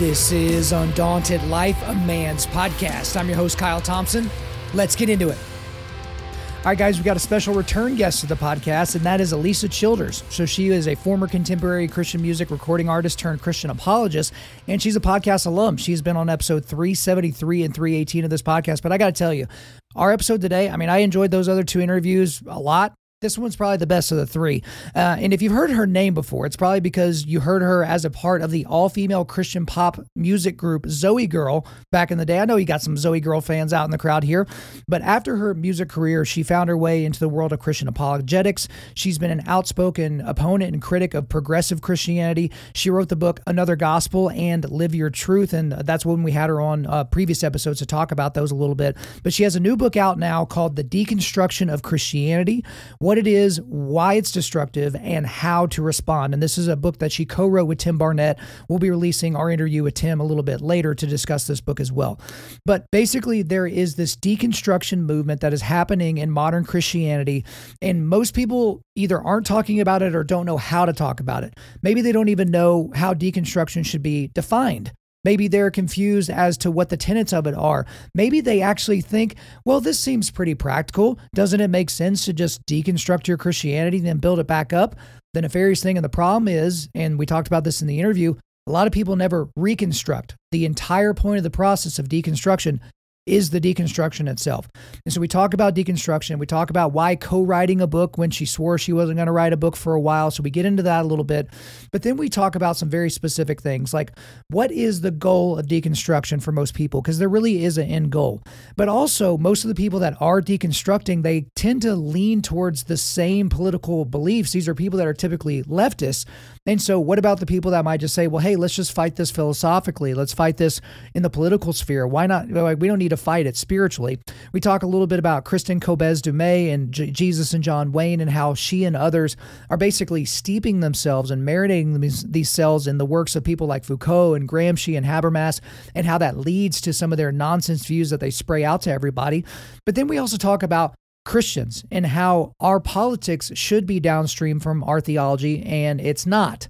This is Undaunted Life, a Man's Podcast. I'm your host, Kyle Thompson. Let's get into it. All right, guys, we got a special return guest to the podcast, and that is Alisa Childers. So, she is a former contemporary Christian music recording artist turned Christian apologist, and she's a podcast alum. She's been on episode 373 and 318 of this podcast. But I got to tell you, our episode today, I mean, I enjoyed those other two interviews a lot. This one's probably the best of the three. Uh, and if you've heard her name before, it's probably because you heard her as a part of the all female Christian pop music group ZOEgirl back in the day. I know you got some ZOEgirl fans out in the crowd here. But after her music career, she found her way into the world of Christian apologetics. She's been an outspoken opponent and critic of progressive Christianity. She wrote the book Another Gospel and Live Your Truth. And that's when we had her on uh, previous episodes to talk about those a little bit. But she has a new book out now called The Deconstruction of Christianity what it is, why it's destructive, and how to respond. And this is a book that she co wrote with Tim Barnett. We'll be releasing our interview with Tim a little bit later to discuss this book as well. But basically, there is this deconstruction movement that is happening in modern Christianity, and most people either aren't talking about it or don't know how to talk about it. Maybe they don't even know how deconstruction should be defined. Maybe they're confused as to what the tenets of it are. Maybe they actually think, well, this seems pretty practical. Doesn't it make sense to just deconstruct your Christianity and then build it back up? The nefarious thing and the problem is, and we talked about this in the interview, a lot of people never reconstruct. The entire point of the process of deconstruction is the deconstruction itself. And so we talk about deconstruction. We talk about why co writing a book when she swore she wasn't going to write a book for a while. So we get into that a little bit. But then we talk about some very specific things like what is the goal of deconstruction for most people? Because there really is an end goal. But also, most of the people that are deconstructing, they tend to lean towards the same political beliefs. These are people that are typically leftists. And so, what about the people that might just say, well, hey, let's just fight this philosophically? Let's fight this in the political sphere. Why not? Like, we don't need to fight it spiritually. We talk a little bit about Kristin Kobes Du Mez and J- Jesus and John Wayne and how she and others are basically steeping themselves and marinating these cells in the works of people like Foucault and Gramsci and Habermas and how that leads to some of their nonsense views that they spray out to everybody. But then we also talk about Christians and how our politics should be downstream from our theology and it's not.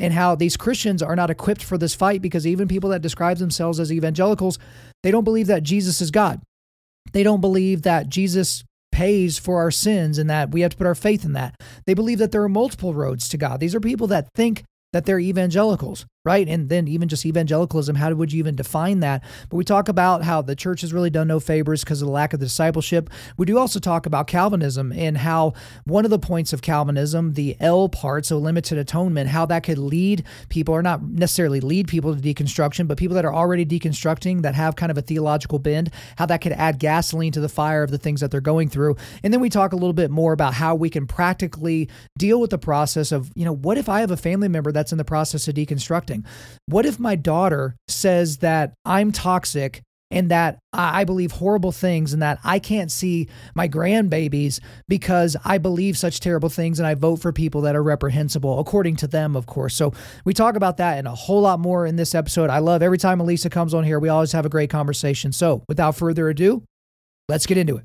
And how these Christians are not equipped for this fight because even people that describe themselves as evangelicals, they don't believe that Jesus is God. They don't believe that Jesus pays for our sins and that we have to put our faith in that. They believe that there are multiple roads to God. These are people that think that they're evangelicals right? And then even just evangelicalism, how would you even define that? But we talk about how the church has really done no favors because of the lack of the discipleship. We do also talk about Calvinism and how one of the points of Calvinism, the L part, so limited atonement, how that could lead people, or not necessarily lead people to deconstruction, but people that are already deconstructing that have kind of a theological bend, how that could add gasoline to the fire of the things that they're going through. And then we talk a little bit more about how we can practically deal with the process of, you know, what if I have a family member that's in the process of deconstructing? What if my daughter says that I'm toxic and that I believe horrible things and that I can't see my grandbabies because I believe such terrible things and I vote for people that are reprehensible, according to them, of course. So we talk about that and a whole lot more in this episode. I love every time Alisa comes on here, we always have a great conversation. So without further ado, let's get into it.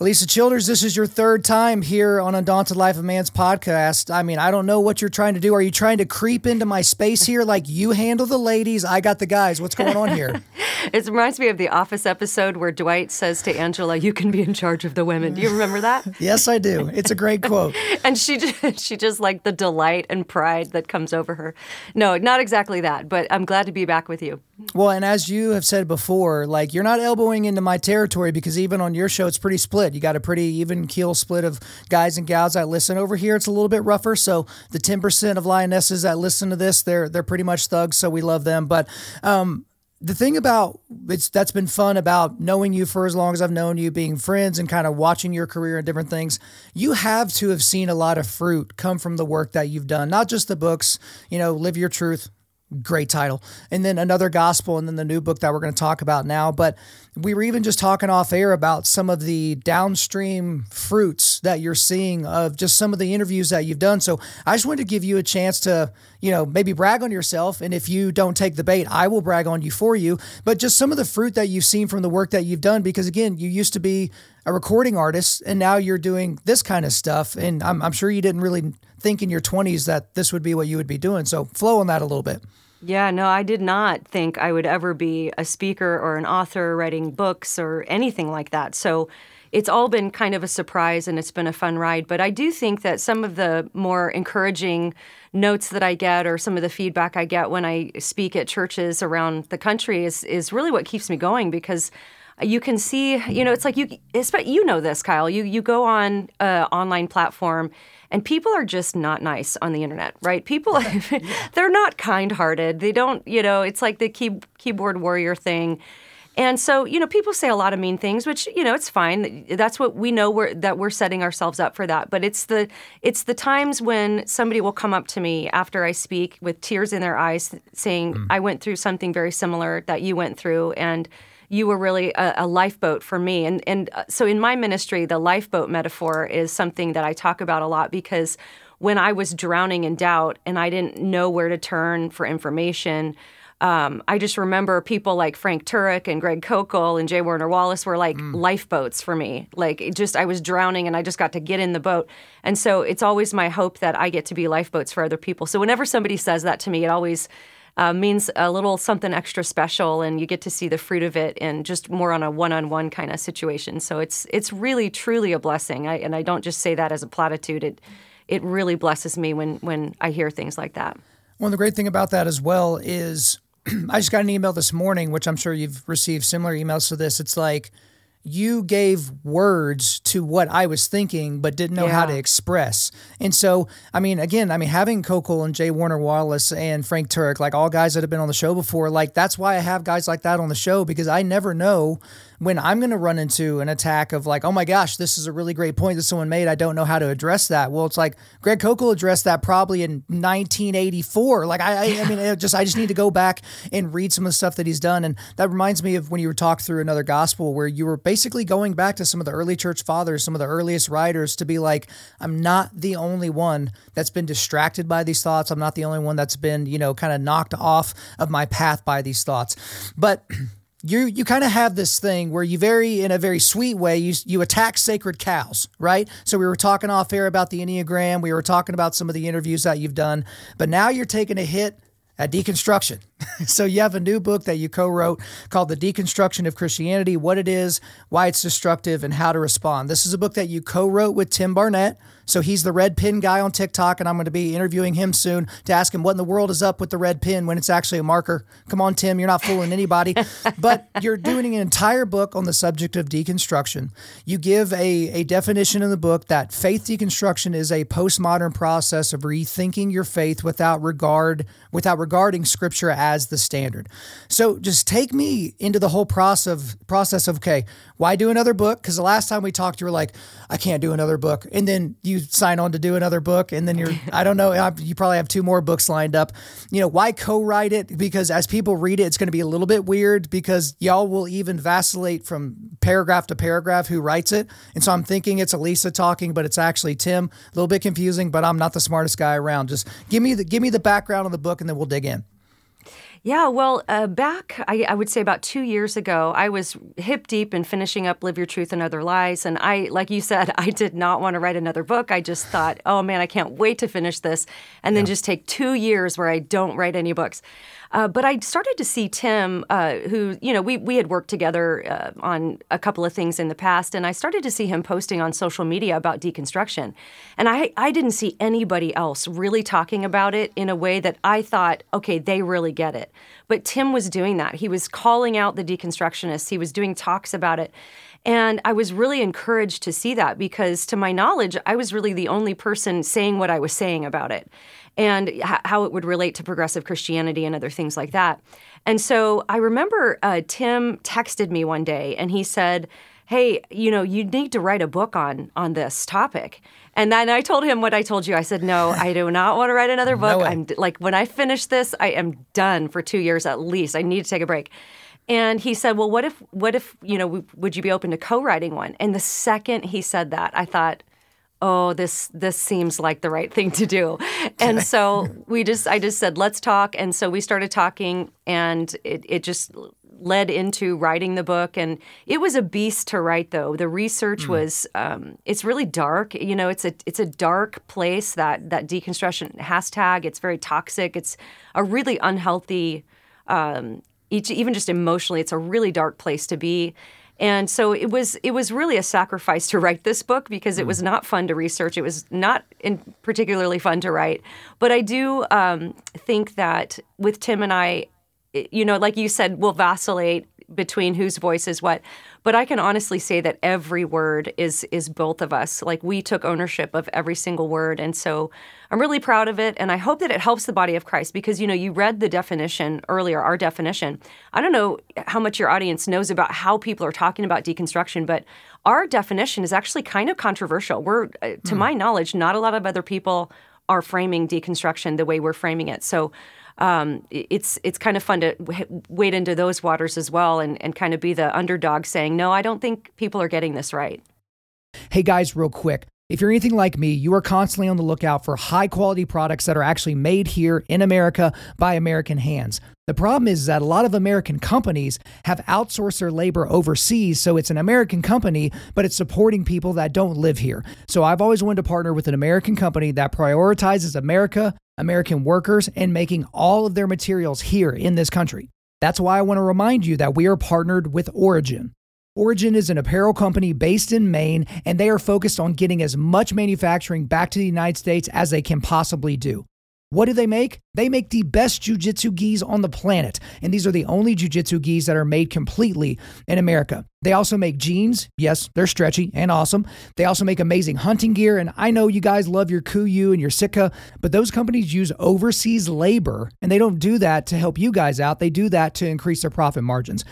Alisa Childers, this is your third time here on Undaunted Life of Man's podcast. I mean, I don't know what you're trying to do. Are you trying to creep into my space here? Like you handle the ladies, I got the guys. What's going on here? it reminds me of the Office episode where Dwight says to Angela, "You can be in charge of the women." Do you remember that? yes, I do. It's a great quote. and she just, she just like the delight and pride that comes over her. No, not exactly that, but I'm glad to be back with you. Well, and as you have said before, like you're not elbowing into my territory because even on your show, it's pretty split. You got a pretty even keel split of guys and gals that listen. Over here, it's a little bit rougher. So the 10% of lionesses that listen to this, they're they're pretty much thugs. So we love them. But um, the thing about it's that's been fun about knowing you for as long as I've known you, being friends and kind of watching your career and different things, you have to have seen a lot of fruit come from the work that you've done, not just the books, you know, live your truth, great title. And then another gospel, and then the new book that we're going to talk about now. But we were even just talking off air about some of the downstream fruits that you're seeing of just some of the interviews that you've done. So I just wanted to give you a chance to, you know, maybe brag on yourself. And if you don't take the bait, I will brag on you for you. But just some of the fruit that you've seen from the work that you've done, because again, you used to be a recording artist and now you're doing this kind of stuff. And I'm, I'm sure you didn't really think in your 20s that this would be what you would be doing. So flow on that a little bit. Yeah, no, I did not think I would ever be a speaker or an author writing books or anything like that. So it's all been kind of a surprise and it's been a fun ride. But I do think that some of the more encouraging notes that I get or some of the feedback I get when I speak at churches around the country is is really what keeps me going because you can see, you know, it's like you you know this, Kyle. You you go on an online platform and people are just not nice on the internet, right? People they're not kind-hearted. They don't, you know, it's like the key, keyboard warrior thing and so, you know, people say a lot of mean things, which you know it's fine. That's what we know we're, that we're setting ourselves up for that. But it's the it's the times when somebody will come up to me after I speak with tears in their eyes, saying, mm. "I went through something very similar that you went through," and you were really a, a, lifeboat for me. And and uh, so in my ministry, the lifeboat metaphor is something that I talk about a lot because when I was drowning in doubt and I didn't know where to turn for information um, I just remember people like Frank Turek and Greg Koukl and J. Warner Wallace were like mm. lifeboats for me. Like just I was drowning and I just got to get in the boat. And so it's always my hope that I get to be lifeboats for other people. So whenever somebody says that to me, it always uh, means a little something extra special, and you get to see the fruit of it, and just more on a one-on-one kind of situation. So it's it's really truly a blessing. I, and I don't just say that as a platitude. It it really blesses me when when I hear things like that. Well, the great thing about that as well is I just got an email this morning, which I'm sure you've received similar emails to this. It's like you gave words to what I was thinking, but didn't know yeah. how to express. And so, I mean, again, I mean, having Koukl and J. Warner Wallace and Frank Turek, like all guys that have been on the show before, like that's why I have guys like that on the show because I never know when I'm going to run into an attack of like, oh my gosh, this is a really great point that someone made. I don't know how to address that. Well, it's like Greg Koukl addressed that probably in 1984. Like I, I, I mean, just I just need to go back and read some of the stuff that he's done. And that reminds me of when you were talking through another gospel where you were basically going back to some of the early church fathers, some of the earliest writers to be like, I'm not the only one that's been distracted by these thoughts. I'm not the only one that's been, you know, kind of knocked off of my path by these thoughts. But you you kind of have this thing where you very in a very sweet way you you attack sacred cows, right? So we were talking off air about the Enneagram, we were talking about some of the interviews that you've done, but now you're taking a hit at deconstruction. so you have a new book that you co-wrote called The Deconstruction of Christianity: What It Is, Why It's Destructive, and How to Respond. This is a book that you co-wrote with Tim Barnett, so he's the red pen guy on TikTok, and I'm going to be interviewing him soon to ask him what in the world is up with the red pen when it's actually a marker. Come on, Tim, you're not fooling anybody. but you're doing an entire book on the subject of deconstruction. You give a, a definition in the book that faith deconstruction is a postmodern process of rethinking your faith without regard without regarding scripture as the standard. So just take me into the whole process of process of okay, why do another book? Because the last time we talked, you were like, I can't do another book, and then you sign on to do another book, and then you're, I don't know, you probably have two more books lined up. You know, why co-write it? Because as people read it, it's going to be a little bit weird because y'all will even vacillate from paragraph to paragraph who writes it, and so I'm thinking it's Alisa talking, but it's actually Tim. A little bit confusing, but I'm not the smartest guy around. Just give me the give me the background of the book, and then we'll dig in. Yeah, well, uh, back, I, I, would say about two years ago, I was hip deep in finishing up Live Your Truth and Other Lies. And I, like you said, I did not want to write another book. I just thought, oh man, I can't wait to finish this. And then just take two years where I don't write any books. Uh, but I started to see Tim, uh, who, you know, we, we had worked together uh, on a couple of things in the past, and I started to see him posting on social media about deconstruction. And I, I didn't see anybody else really talking about it in a way that I thought, okay, they really get it. But Tim was doing that. He was calling out the deconstructionists, he was doing talks about it. And I was really encouraged to see that because, to my knowledge, I was really the only person saying what I was saying about it and h- how it would relate to progressive Christianity and other things like that. And so I remember uh, Tim texted me one day and he said, hey you know you need to write a book on on this topic. And then i told him what i told you. I said no i do not want to write another book. no i'm like when i finish this i am done for two years at least. I need to take a break. And he said well what if what if you know would you be open to co-writing one? And the second he said that i thought oh this this seems like the right thing to do. And so we just i just said let's talk. And so we started talking and it, it just led into writing the book, and it was a beast to write. Though the research mm. was, um, it's really dark. You know, it's a it's a dark place that that deconstruction hashtag. It's very toxic. It's a really unhealthy. Um, each, even just emotionally, it's a really dark place to be. And so it was it was really a sacrifice to write this book because it was mm. not fun to research. It was not particularly fun to write. But I do um, think that with Tim and I, you know, like you said, we'll vacillate between whose voice is what. But I can honestly say that every word is is both of us. Like we took ownership of every single word, and so I'm really proud of it. And I hope that it helps the body of Christ because you know you read the definition earlier, our definition. I don't know how much your audience knows about how people are talking about deconstruction, but our definition is actually kind of controversial. We're, uh, to mm. my knowledge, not a lot of other people are framing deconstruction the way we're framing it. So um, it's it's kind of fun to wade into those waters as well and, and kind of be the underdog saying, no, I don't think people are getting this right. Hey guys, real quick. If you're anything like me, you are constantly on the lookout for high quality products that are actually made here in America by American hands. The problem is that a lot of American companies have outsourced their labor overseas, so it's an American company, but it's supporting people that don't live here. So I've always wanted to partner with an American company that prioritizes America, American workers, and making all of their materials here in this country. That's why I want to remind you that we are partnered with Origin. Origin is an apparel company based in Maine, and they are focused on getting as much manufacturing back to the United States as they can possibly do. What do they make? They make the best jujitsu gis on the planet. And these are the only jujitsu gis that are made completely in America. They also make jeans. Yes, they're stretchy and awesome. They also make amazing hunting gear. And I know you guys love your KUIU and your Sitka, but those companies use overseas labor and they don't do that to help you guys out. They do that to increase their profit margins.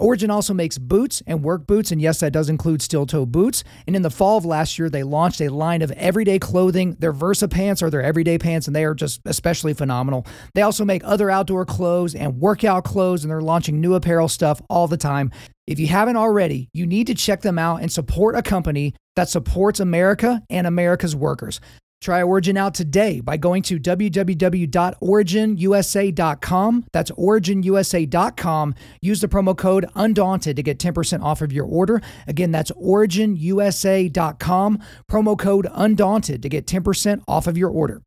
Origin also makes boots and work boots, and yes, that does include steel toe boots. And in the fall of last year, they launched a line of everyday clothing. Their Versa pants are their everyday pants, and they are just especially phenomenal. They also make other outdoor clothes and workout clothes, and they're launching new apparel stuff all the time. If you haven't already, you need to check them out and support a company that supports America and America's workers. Try Origin out today by going to www.originusa.com. That's originusa.com. Use the promo code UNDAUNTED to get 10% off of your order. Again, that's originusa.com. Promo code UNDAUNTED to get 10% off of your order.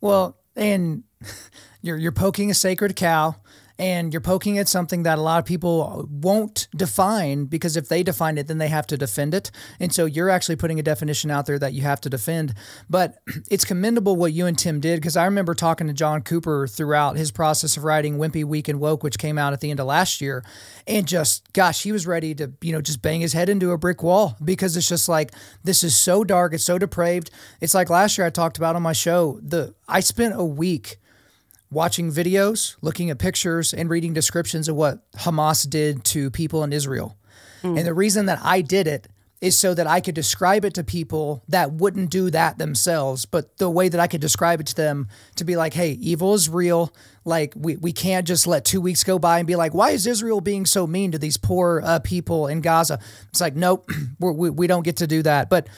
Well, and you're, you're poking a sacred cow and you're poking at something that a lot of people won't define because if they define it, then they have to defend it. And so you're actually putting a definition out there that you have to defend. But it's commendable what you and Tim did because I remember talking to John Cooper throughout his process of writing Wimpy, Weak, and Woke, which came out at the end of last year. And just, gosh, he was ready to, you know, just bang his head into a brick wall because it's just like, this is so dark. It's so depraved. It's like last year I talked about on my show, the I spent a week watching videos, looking at pictures, and reading descriptions of what Hamas did to people in Israel. Mm. And the reason that I did it is so that I could describe it to people that wouldn't do that themselves, but the way that I could describe it to them to be like, hey, evil is real. Like, we, we can't just let two weeks go by and be like, why is Israel being so mean to these poor uh, people in Gaza? It's like, nope, we we don't get to do that. But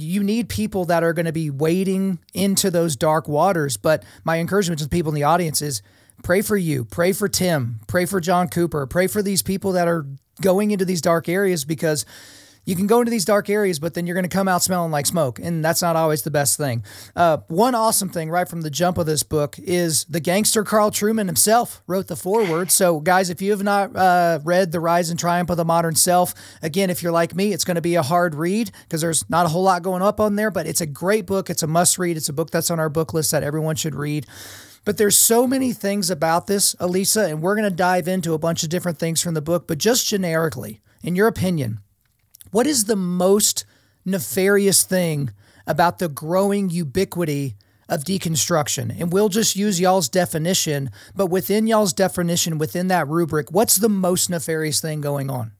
you need people that are going to be wading into those dark waters. But my encouragement to the people in the audience is pray for you, pray for Tim, pray for John Cooper, pray for these people that are going into these dark areas because you can go into these dark areas, but then you're going to come out smelling like smoke. And that's not always the best thing. Uh, one awesome thing right from the jump of this book is the gangster Carl Trueman himself wrote the foreword. So, guys, if you have not uh, read The Rise and Triumph of the Modern Self, again, if you're like me, it's going to be a hard read because there's not a whole lot going up on there, but it's a great book. It's a must read. It's a book that's on our book list that everyone should read. But there's so many things about this, Alisa, and we're going to dive into a bunch of different things from the book. But just generically, in your opinion, what is the most nefarious thing about the growing ubiquity of deconstruction? And we'll just use y'all's definition, but within y'all's definition, within that rubric, what's the most nefarious thing going on?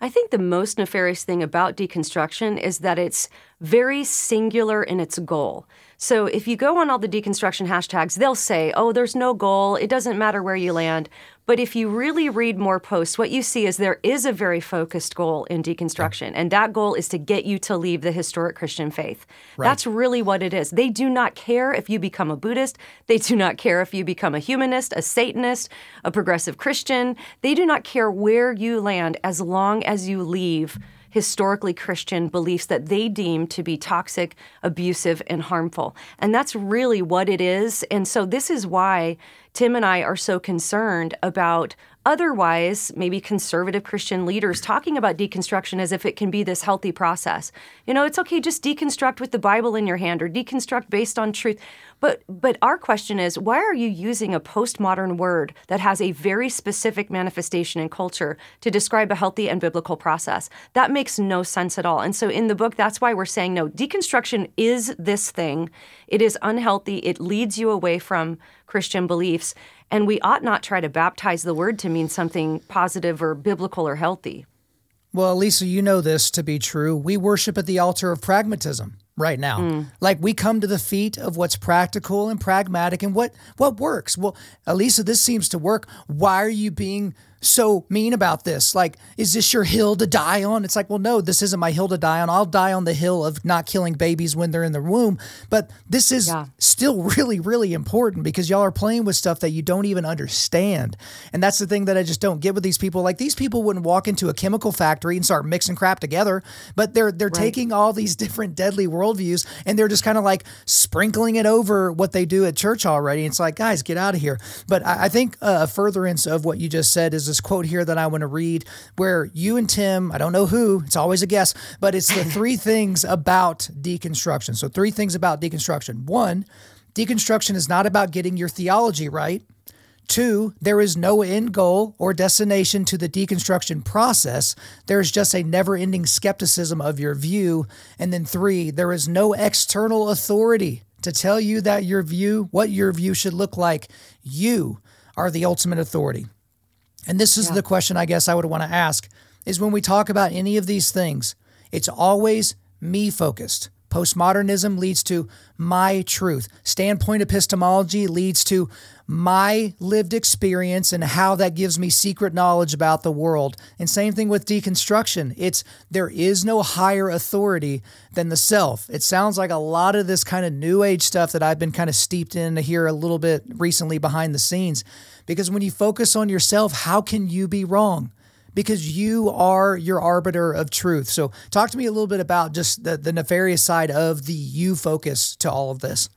I think the most nefarious thing about deconstruction is that it's very singular in its goal. So if you go on all the deconstruction hashtags, they'll say, oh, there's no goal. It doesn't matter where you land. But if you really read more posts, what you see is there is a very focused goal in deconstruction, and that goal is to get you to leave the historic Christian faith. Right. That's really what it is. They do not care if you become a Buddhist, they do not care if you become a humanist, a Satanist, a progressive Christian. They do not care where you land as long as you leave historically Christian beliefs that they deem to be toxic, abusive, and harmful. And that's really what it is. And so this is why Tim and I are so concerned about otherwise maybe conservative Christian leaders talking about deconstruction as if it can be this healthy process. You know, it's okay just deconstruct with the Bible in your hand or deconstruct based on truth. But but our question is why are you using a postmodern word that has a very specific manifestation in culture to describe a healthy and biblical process? That makes no sense at all. And so in the book that's why we're saying no, deconstruction is this thing. It is unhealthy. It leads you away from Christian beliefs, and we ought not try to baptize the word to mean something positive or biblical or healthy. Well, Lisa, you know this to be true. We worship at the altar of pragmatism right now. Mm. Like we come to the feet of what's practical and pragmatic and what what works. Well, Alisa, this seems to work. Why are you being so mean about this? Like, is this your hill to die on? It's like, well, no, this isn't my hill to die on. I'll die on the hill of not killing babies when they're in the womb. But this is yeah. still really, really important because y'all are playing with stuff that you don't even understand. And that's the thing that I just don't get with these people. Like these people wouldn't walk into a chemical factory and start mixing crap together, but they're they're right. taking all these different deadly worldviews and they're just kind of like sprinkling it over what they do at church already. It's like, guys, get out of here. But I, I think a furtherance of what you just said is this quote here that I want to read where you and Tim, I don't know who, it's always a guess, but it's the three things about deconstruction. So, three things about deconstruction. One, deconstruction is not about getting your theology right. Two, there is no end goal or destination to the deconstruction process. There is just a never ending skepticism of your view. And then three, there is no external authority to tell you that your view, what your view should look like. You are the ultimate authority. And this is yeah. the question I guess I would want to ask is when we talk about any of these things, it's always me focused. Postmodernism leads to my truth. Standpoint epistemology leads to my lived experience and how that gives me secret knowledge about the world. And same thing with deconstruction. It's there is no higher authority than the self. It sounds like a lot of this kind of new age stuff that I've been kind of steeped in here a little bit recently behind the scenes. Because when you focus on yourself, how can you be wrong? Because you are your arbiter of truth. So, talk to me a little bit about just the, the nefarious side of the you focus to all of this.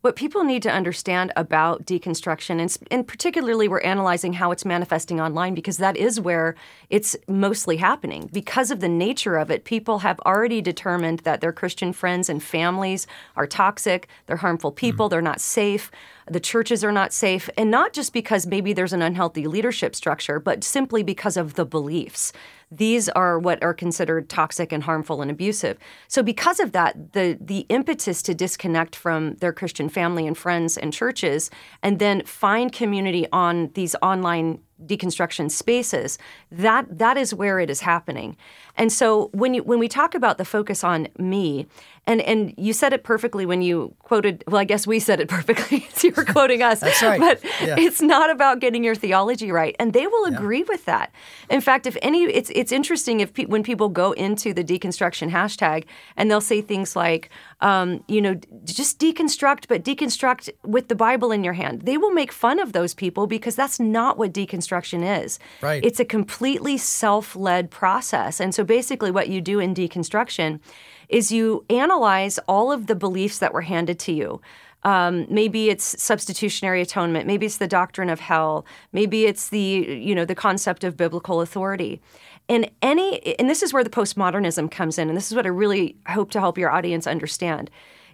What people need to understand about deconstruction, and, and, particularly we're analyzing how it's manifesting online because that is where it's mostly happening. Because of the nature of it, people have already determined that their Christian friends and families are toxic, they're harmful people, mm. they're not safe the churches are not safe, and not just because maybe there's an unhealthy leadership structure, but simply because of the beliefs. These are what are considered toxic and harmful and abusive. So because of that, the the impetus to disconnect from their Christian family and friends and churches and then find community on these online deconstruction spaces, that that is where it is happening. And so when you when we talk about the focus on me, and and you said it perfectly when you quoted. Well, I guess we said it perfectly. so you were quoting us. That's right. But yeah. it's not about getting your theology right, and they will agree yeah. with that. In fact, if any, it's it's interesting if pe- when people go into the deconstruction hashtag and they'll say things like, um, you know, just deconstruct, but deconstruct with the Bible in your hand. They will make fun of those people because that's not what deconstruction is. Right. It's a completely self-led process, and so basically, what you do in deconstruction is you analyze all of the beliefs that were handed to you. Um, maybe it's substitutionary atonement. Maybe it's the doctrine of hell. Maybe it's the you know the concept of biblical authority. And any and this is where the postmodernism comes in. And this is what I really hope to help your audience understand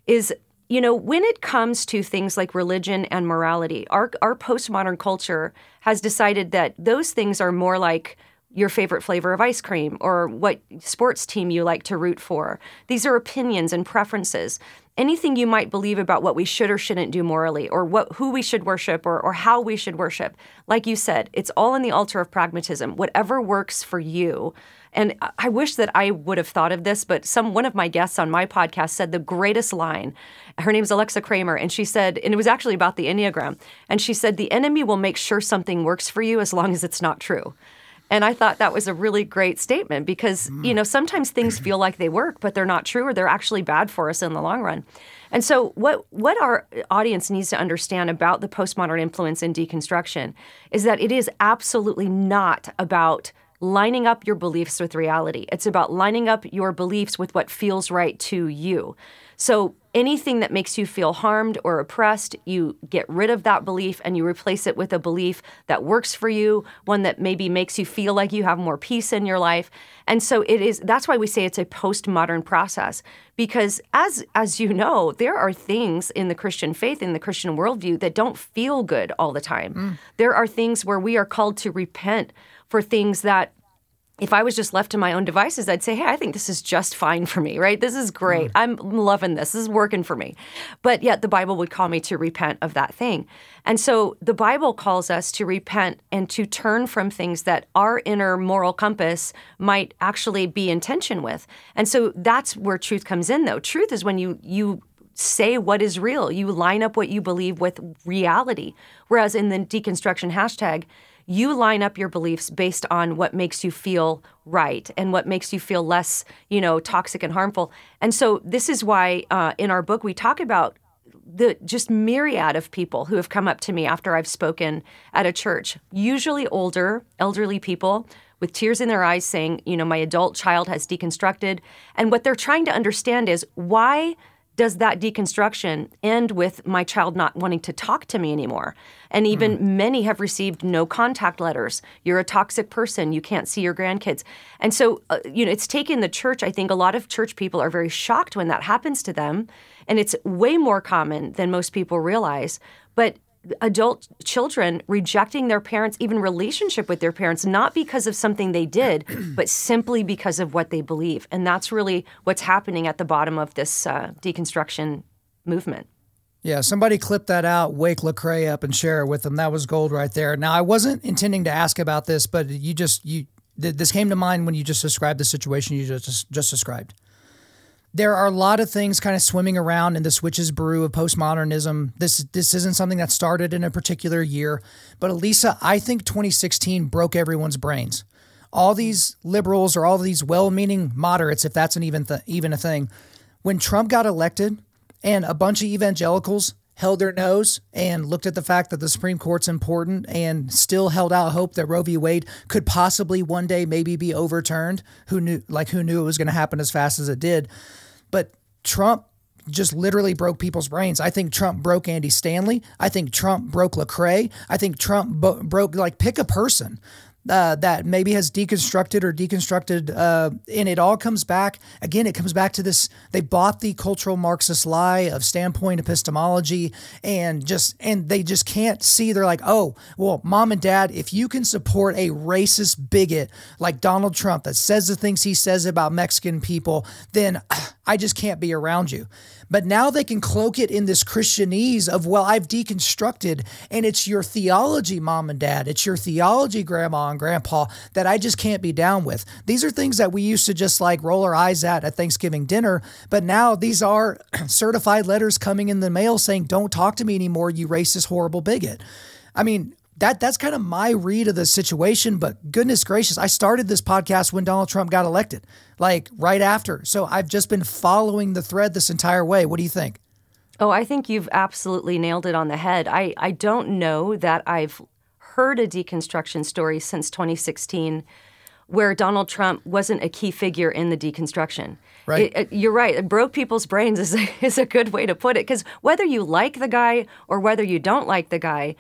is you know when it comes to things like religion and morality, our our postmodern culture has decided that those things are more like your favorite flavor of ice cream or what sports team you like to root for. These are opinions and preferences. Anything you might believe about what we should or shouldn't do morally, or what who we should worship, or or how we should worship. Like you said, it's all in the altar of pragmatism. Whatever works for you. And I wish that I would have thought of this, but some one of my guests on my podcast said the greatest line. Her name's Alexa Kramer, and she said, and it was actually about the Enneagram. And she said, the enemy will make sure something works for you as long as it's not true. And I thought that was a really great statement because, mm. you know, sometimes things feel like they work, but they're not true or they're actually bad for us in the long run. And so what what our audience needs to understand about the postmodern influence in deconstruction is that it is absolutely not about lining up your beliefs with reality. It's about lining up your beliefs with what feels right to you. So anything that makes you feel harmed or oppressed, you get rid of that belief and you replace it with a belief that works for you, one that maybe makes you feel like you have more peace in your life. And so it is that's why we say it's a postmodern process because as as you know, there are things in the Christian faith in the Christian worldview that don't feel good all the time. Mm. There are things where we are called to repent for things that if I was just left to my own devices, I'd say, hey, I think this is just fine for me, right? This is great. Mm. I'm loving this. This is working for me. But yet the Bible would call me to repent of that thing. And so the Bible calls us to repent and to turn from things that our inner moral compass might actually be in tension with. And so that's where truth comes in, though. Truth is when you, you, say what is real. You line up what you believe with reality. Whereas in the deconstruction hashtag, you line up your beliefs based on what makes you feel right and what makes you feel less, you know, toxic and harmful. And so this is why uh, in our book we talk about the just myriad of people who have come up to me after I've spoken at a church, usually older, elderly people with tears in their eyes saying, you know, my adult child has deconstructed. And what they're trying to understand is why does that deconstruction end with my child not wanting to talk to me anymore? And even mm. many have received no contact letters. You're a toxic person. You can't see your grandkids. And so, uh, you know, it's taken the church. I think a lot of church people are very shocked when that happens to them. And it's way more common than most people realize. But adult children rejecting their parents, even relationship with their parents, not because of something they did, but simply because of what they believe. And that's really what's happening at the bottom of this uh, deconstruction movement. Yeah, somebody clip that out, wake Lecrae up, and share it with them. That was gold right there. Now, I wasn't intending to ask about this, but you just you this came to mind when you just described the situation you just just described there are a lot of things kind of swimming around in this witch's brew of postmodernism. This this isn't something that started in a particular year, but Alisa, I think 2016 broke everyone's brains. All these liberals or all these well-meaning moderates, if that's an even th- even a thing, when Trump got elected, and a bunch of evangelicals held their nose and looked at the fact that the Supreme Court's important and still held out hope that Roe v. Wade could possibly one day maybe be overturned. Who knew like who knew it was going to happen as fast as it did? But Trump just literally broke people's brains. I think Trump broke Andy Stanley. I think Trump broke Lecrae. I think Trump bo- broke like pick a person uh, that maybe has deconstructed or deconstructed, uh, and it all comes back again. It comes back to this: they bought the cultural Marxist lie of standpoint epistemology, and just and they just can't see. They're like, oh, well, mom and dad, if you can support a racist bigot like Donald Trump that says the things he says about Mexican people, then I just can't be around you. But now they can cloak it in this Christianese of, well, I've deconstructed, and it's your theology, mom and dad. It's your theology, grandma and grandpa, that I just can't be down with. These are things that we used to just like roll our eyes at at Thanksgiving dinner, but now these are certified letters coming in the mail saying, don't talk to me anymore, you racist, horrible bigot. I mean, that that's kind of my read of the situation. But goodness gracious, I started this podcast when Donald Trump got elected, like right after. So I've just been following the thread this entire way. What do you think? Oh, I think you've absolutely nailed it on the head. I, I don't know that I've heard a deconstruction story since 2016 where Donald Trump wasn't a key figure in the deconstruction. Right. It, it, you're right. It broke people's brains is a, is a good way to put it. Because whether you like the guy or whether you don't like the guy,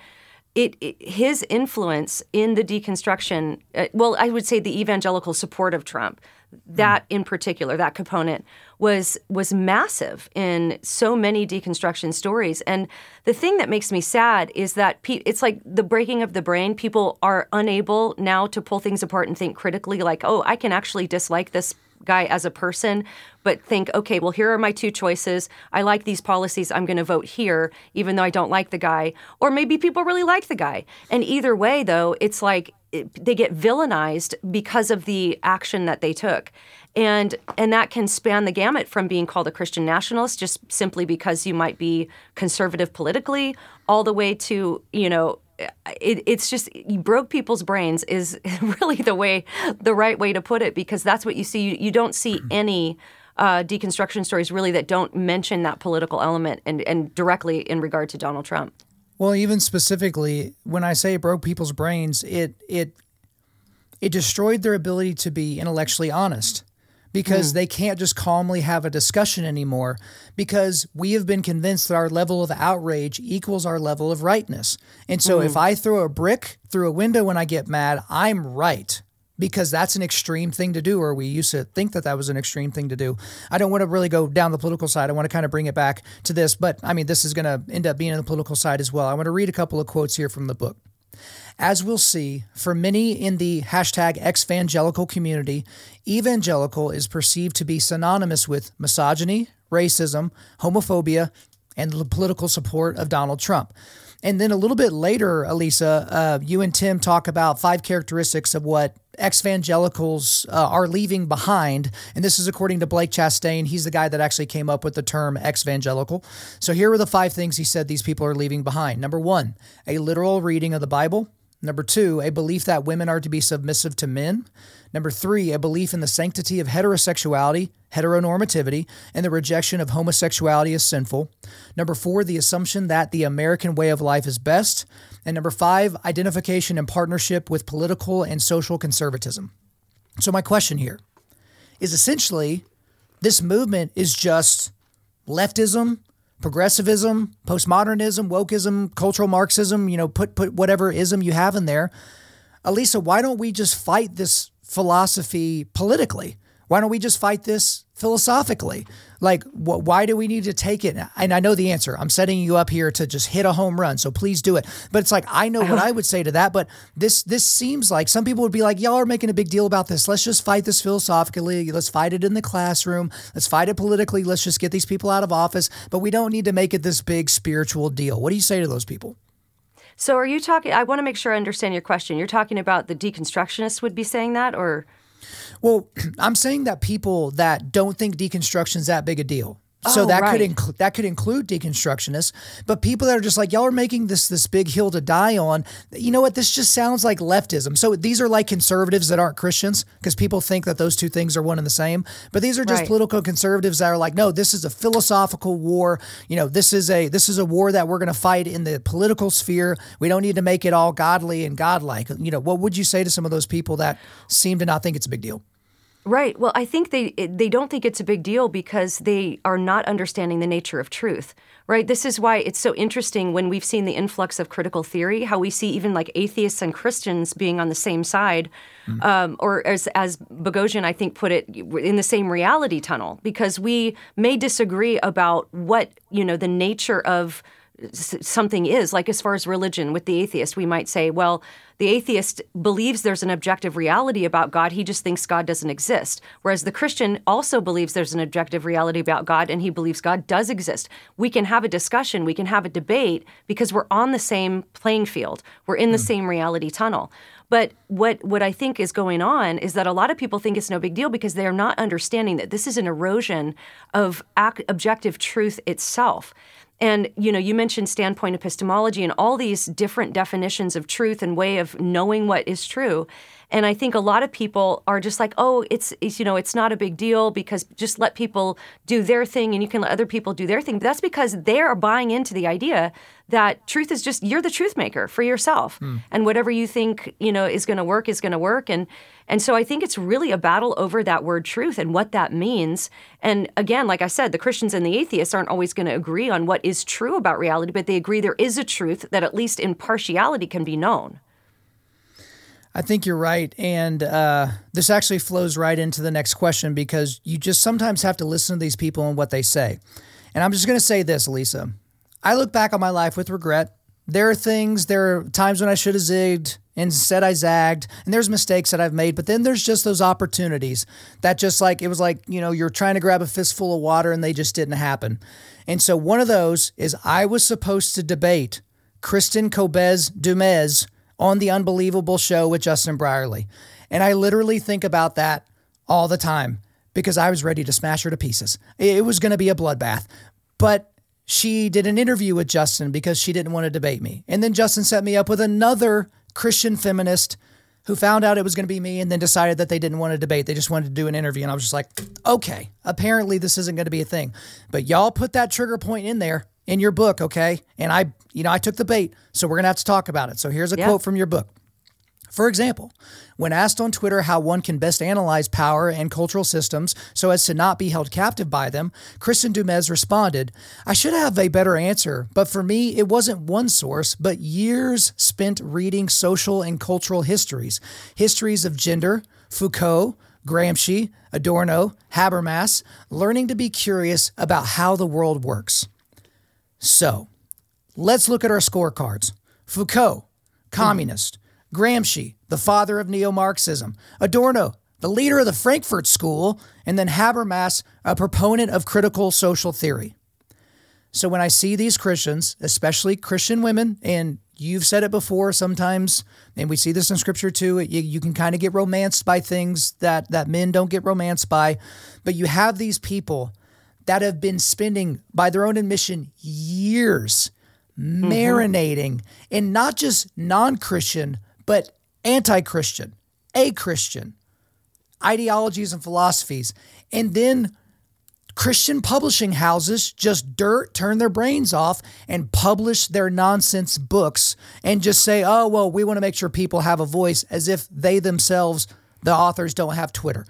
it, it, his influence in the deconstruction uh, well i would say the evangelical support of trump that mm. in particular that component was was massive in so many deconstruction stories and the thing that makes me sad is that pe- it's like the breaking of the brain people are unable now to pull things apart and think critically like oh i can actually dislike this guy as a person, but think, okay, well, here are my two choices. I like these policies. I'm going to vote here, even though I don't like the guy. Or maybe people really like the guy. And either way, though, it's like it, they get villainized because of the action that they took and and that can span the gamut from being called a Christian nationalist just simply because you might be conservative politically, all the way to you know. It, it's just you broke people's brains is really the way the right way to put it because that's what you see. You, you don't see any uh, deconstruction stories really that don't mention that political element and, and directly in regard to Donald Trump. Well, even specifically, when I say it broke people's brains, it it it destroyed their ability to be intellectually honest because mm. they can't just calmly have a discussion anymore because we have been convinced that our level of outrage equals our level of rightness. And so mm. if I throw a brick through a window when I get mad, I'm right because that's an extreme thing to do, or we used to think that that was an extreme thing to do. I don't want to really go down the political side. I want to kind of bring it back to this, but I mean, this is going to end up being on the political side as well. I want to read a couple of quotes here from the book. As we'll see, for many in the hashtag exvangelical community, evangelical is perceived to be synonymous with misogyny, racism, homophobia, and the political support of Donald Trump. And then a little bit later, Alisa, uh, you and Tim talk about five characteristics of what evangelicals uh, are leaving behind. And this is according to Blake Chastain. He's the guy that actually came up with the term exvangelical. So here are the five things he said these people are leaving behind. Number one, a literal reading of the Bible. Number two, a belief that women are to be submissive to men. Number three, a belief in the sanctity of heterosexuality, heteronormativity, and the rejection of homosexuality as sinful. Number four, the assumption that the American way of life is best. And number five, identification and partnership with political and social conservatism. So, my question here is essentially this movement is just leftism, progressivism, postmodernism, wokeism, cultural Marxism, you know, put, put whatever ism you have in there. Alisa, why don't we just fight this philosophy politically? Why don't we just fight this philosophically? Like, wh- why do we need to take it? And I know the answer. I'm setting you up here to just hit a home run, so please do it. But it's like I know what I would say to that. But this this seems like some people would be like, y'all are making a big deal about this. Let's just fight this philosophically. Let's fight it in the classroom. Let's fight it politically. Let's just get these people out of office. But we don't need to make it this big spiritual deal. What do you say to those people? So, are you talking? I want to make sure I understand your question. You're talking about the deconstructionists would be saying that, or well, I'm saying that people that don't think deconstruction is that big a deal. So oh, that right. could include that could include deconstructionists, but people that are just like y'all are making this this big hill to die on. You know what? This just sounds like leftism. So these are like conservatives that aren't Christians because people think that those two things are one and the same. But these are just right. political conservatives that are like, no, this is a philosophical war. You know, this is a this is a war that we're going to fight in the political sphere. We don't need to make it all godly and godlike. You know, what would you say to some of those people that seem to not think it's a big deal? Right. Well, I think they they don't think it's a big deal because they are not understanding the nature of truth. Right. This is why it's so interesting when we've seen the influx of critical theory, how we see even like atheists and Christians being on the same side, mm. um, or as as Boghossian I think put it, in the same reality tunnel, because we may disagree about what you know the nature of something is. Like as far as religion, with the atheist, we might say, well the atheist believes there's an objective reality about God, he just thinks God doesn't exist. Whereas the Christian also believes there's an objective reality about God and he believes God does exist. We can have a discussion, we can have a debate because we're on the same playing field, we're in the mm. same reality tunnel. But what what I think is going on is that a lot of people think it's no big deal because they are not understanding that this is an erosion of ac- objective truth itself. And you know, you mentioned standpoint epistemology and all these different definitions of truth and way of knowing what is true. And I think a lot of people are just like, oh, it's, it's, you know, it's not a big deal because just let people do their thing and you can let other people do their thing. But that's because they are buying into the idea that truth is just you're the truth maker for yourself, mm. and whatever you think you know is going to work is going to work. And and so I think it's really a battle over that word truth and what that means. And again, like I said, the Christians and the atheists aren't always going to agree on what is true about reality, but they agree there is a truth that at least in partiality can be known. I think you're right. And uh, this actually flows right into the next question because you just sometimes have to listen to these people and what they say. And I'm just going to say this, Lisa. I look back on my life with regret. There are things, there are times when I should have zigged Instead, I zagged, and there's mistakes that I've made, but then there's just those opportunities that just like it was like, you know, you're trying to grab a fistful of water and they just didn't happen. And so one of those is I was supposed to debate Kristin Kobes Du Mez on the Unbelievable Show with Justin Brierley. And I literally think about that all the time because I was ready to smash her to pieces. It was going to be a bloodbath. But she did an interview with Justin because she didn't want to debate me. And then Justin set me up with another Christian feminist who found out it was going to be me and then decided that they didn't want to debate. They just wanted to do an interview. And I was just like, okay, apparently this isn't going to be a thing. But y'all put that trigger point in there in your book, okay? And I, you know, I took the bait. So we're going to have to talk about it. So here's a yeah. quote from your book. For example, when asked on Twitter how one can best analyze power and cultural systems so as to not be held captive by them, Kristin Du Mez responded, I should have a better answer, but for me, it wasn't one source, but years spent reading social and cultural histories, histories of gender, Foucault, Gramsci, Adorno, Habermas, learning to be curious about how the world works. So, let's look at our scorecards. Foucault, hmm. communist. Gramsci, the father of neo Marxism, Adorno, the leader of the Frankfurt School, and then Habermas, a proponent of critical social theory. So when I see these Christians, especially Christian women, and you've said it before sometimes, and we see this in scripture too, you, you can kind of get romanced by things that, that men don't get romanced by. But you have these people that have been spending, by their own admission, years mm-hmm. marinating in not just non Christian, but anti Christian, a Christian ideologies and philosophies. And then Christian publishing houses just dirt turn their brains off and publish their nonsense books and just say, oh, well, we want to make sure people have a voice as if they themselves, the authors, don't have Twitter.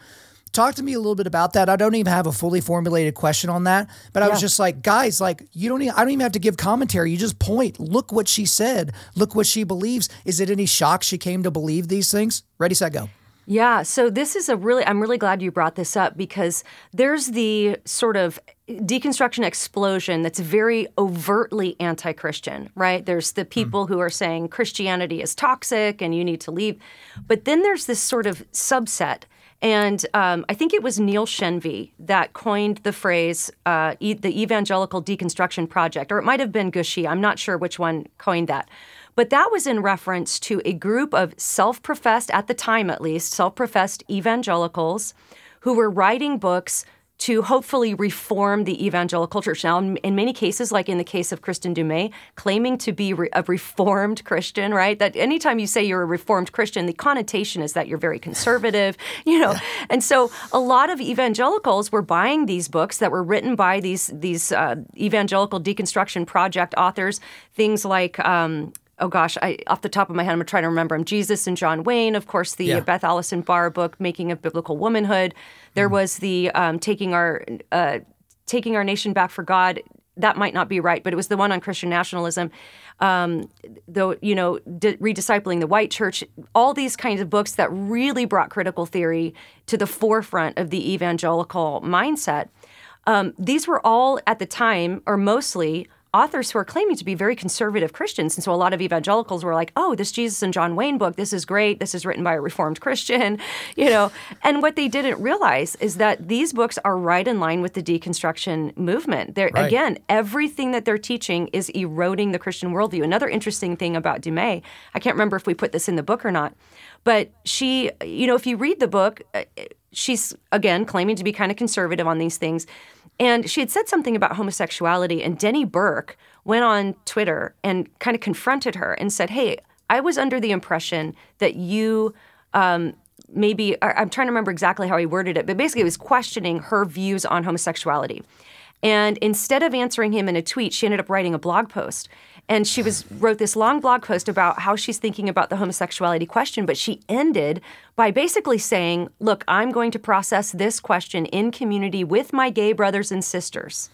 Talk to me a little bit about that. I don't even have a fully formulated question on that, but I was just like, guys, like you don't even, I don't even have to give commentary. You just point, look what she said, look what she believes. Is it any shock she came to believe these things? Ready, set, go. Yeah, so this is a really, I'm really glad you brought this up because there's the sort of deconstruction explosion that's very overtly anti Christian, right? There's the hmm. people mm. who are saying Christianity is toxic and you need to leave. But then there's this sort of subset and um, I think it was Neil Shenvi that coined the phrase uh, e- the Evangelical Deconstruction Project, or it might have been Gushee. I'm not sure which one coined that. But that was in reference to a group of self professed, at the time at least, self professed evangelicals who were writing books to hopefully reform the evangelical church. Now, in, in, many cases, like in the case of Kristin Du Mez, claiming to be re- a reformed Christian, right? That anytime you say you're a reformed Christian, the connotation is that you're very conservative, you know. Yeah. And so, a lot of evangelicals were buying these books that were written by these these uh, evangelical deconstruction project authors, things like. Um, oh gosh, I off the top of my head, I'm trying to remember them. Jesus and John Wayne, of course, the yeah. Beth Allison Barr book, Making of Biblical Womanhood. There mm was the um, taking our uh, taking our nation back for God. That might not be right, but it was the one on Christian nationalism. Um, though you know, rediscipling the white church, all these kinds of books that really brought critical theory to the forefront of the evangelical mindset. Um, these were all at the time, or mostly, authors who are claiming to be very conservative Christians. And so a lot of evangelicals were like, oh, this Jesus and John Wayne book, this is great. This is written by a Reformed Christian, you know. and what they didn't realize is that these books are right in line with the deconstruction movement. They're, right. Again, everything that they're teaching is eroding the Christian worldview. Another interesting thing about Du Mez, I can't remember if we put this in the book or not, but she, you know, if you read the book, uh, she's, again, claiming to be kind of conservative on these things and she had said something about homosexuality, and Denny Burk went on Twitter and kind of confronted her and said, Hey, I was under the impression that you um, maybe, I'm trying to remember exactly how he worded it, but basically, it was questioning her views on homosexuality. And instead of answering him in a tweet, she ended up writing a blog post and she was wrote this long blog post about how she's thinking about the homosexuality question but she ended by basically saying look i'm going to process this question in community with my gay brothers and sisters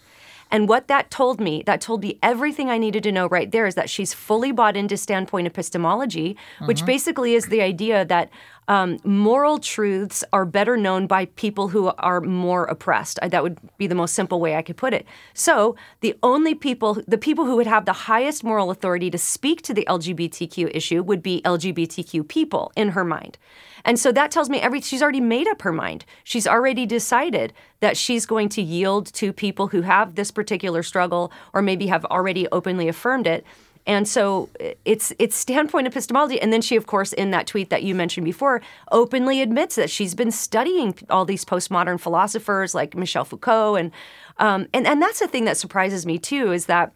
and what that told me, that told me everything I needed to know right there is that she's fully bought into standpoint epistemology, mm-hmm. which basically is the idea that um, moral truths are better known by people who are more oppressed. That would be the most simple way I could put it. So the only people, the people who would have the highest moral authority to speak to the LGBTQ issue would be LGBTQ people in her mind. And so that tells me every she's already made up her mind. She's already decided that she's going to yield to people who have this particular struggle or maybe have already openly affirmed it. And so it's it's standpoint epistemology. And then she, of course, in that tweet that you mentioned before, openly admits that she's been studying all these postmodern philosophers like Michel Foucault, and um, and and that's the thing that surprises me too is that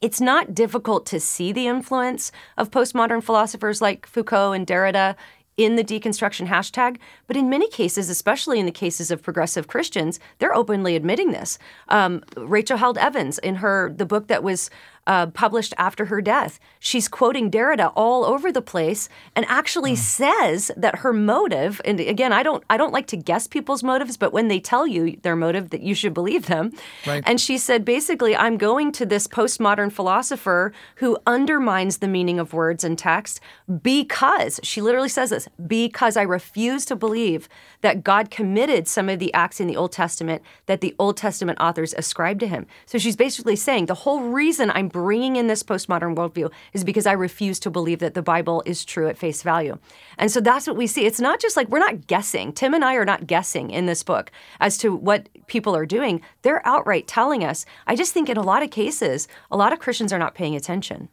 it's not difficult to see the influence of postmodern philosophers like Foucault and Derrida in the deconstruction hashtag. But in many cases, especially in the cases of progressive Christians, they're openly admitting this. Um, Rachel Held Evans, in her the book that was uh, published after her death. She's quoting Derrida all over the place and actually mm. says that her motive, and again, I don't, I don't like to guess people's motives, but when they tell you their motive, that you should believe them. Right. And she said, basically, I'm going to this postmodern philosopher who undermines the meaning of words and text because she literally says this because I refuse to believe that God committed some of the acts in the Old Testament that the Old Testament authors ascribed to him. So she's basically saying the whole reason I'm bringing in this postmodern worldview is because I refuse to believe that the Bible is true at face value. And so that's what we see. It's not just like we're not guessing. Tim and I are not guessing in this book as to what people are doing. They're outright telling us. I just think in a lot of cases, a lot of Christians are not paying attention.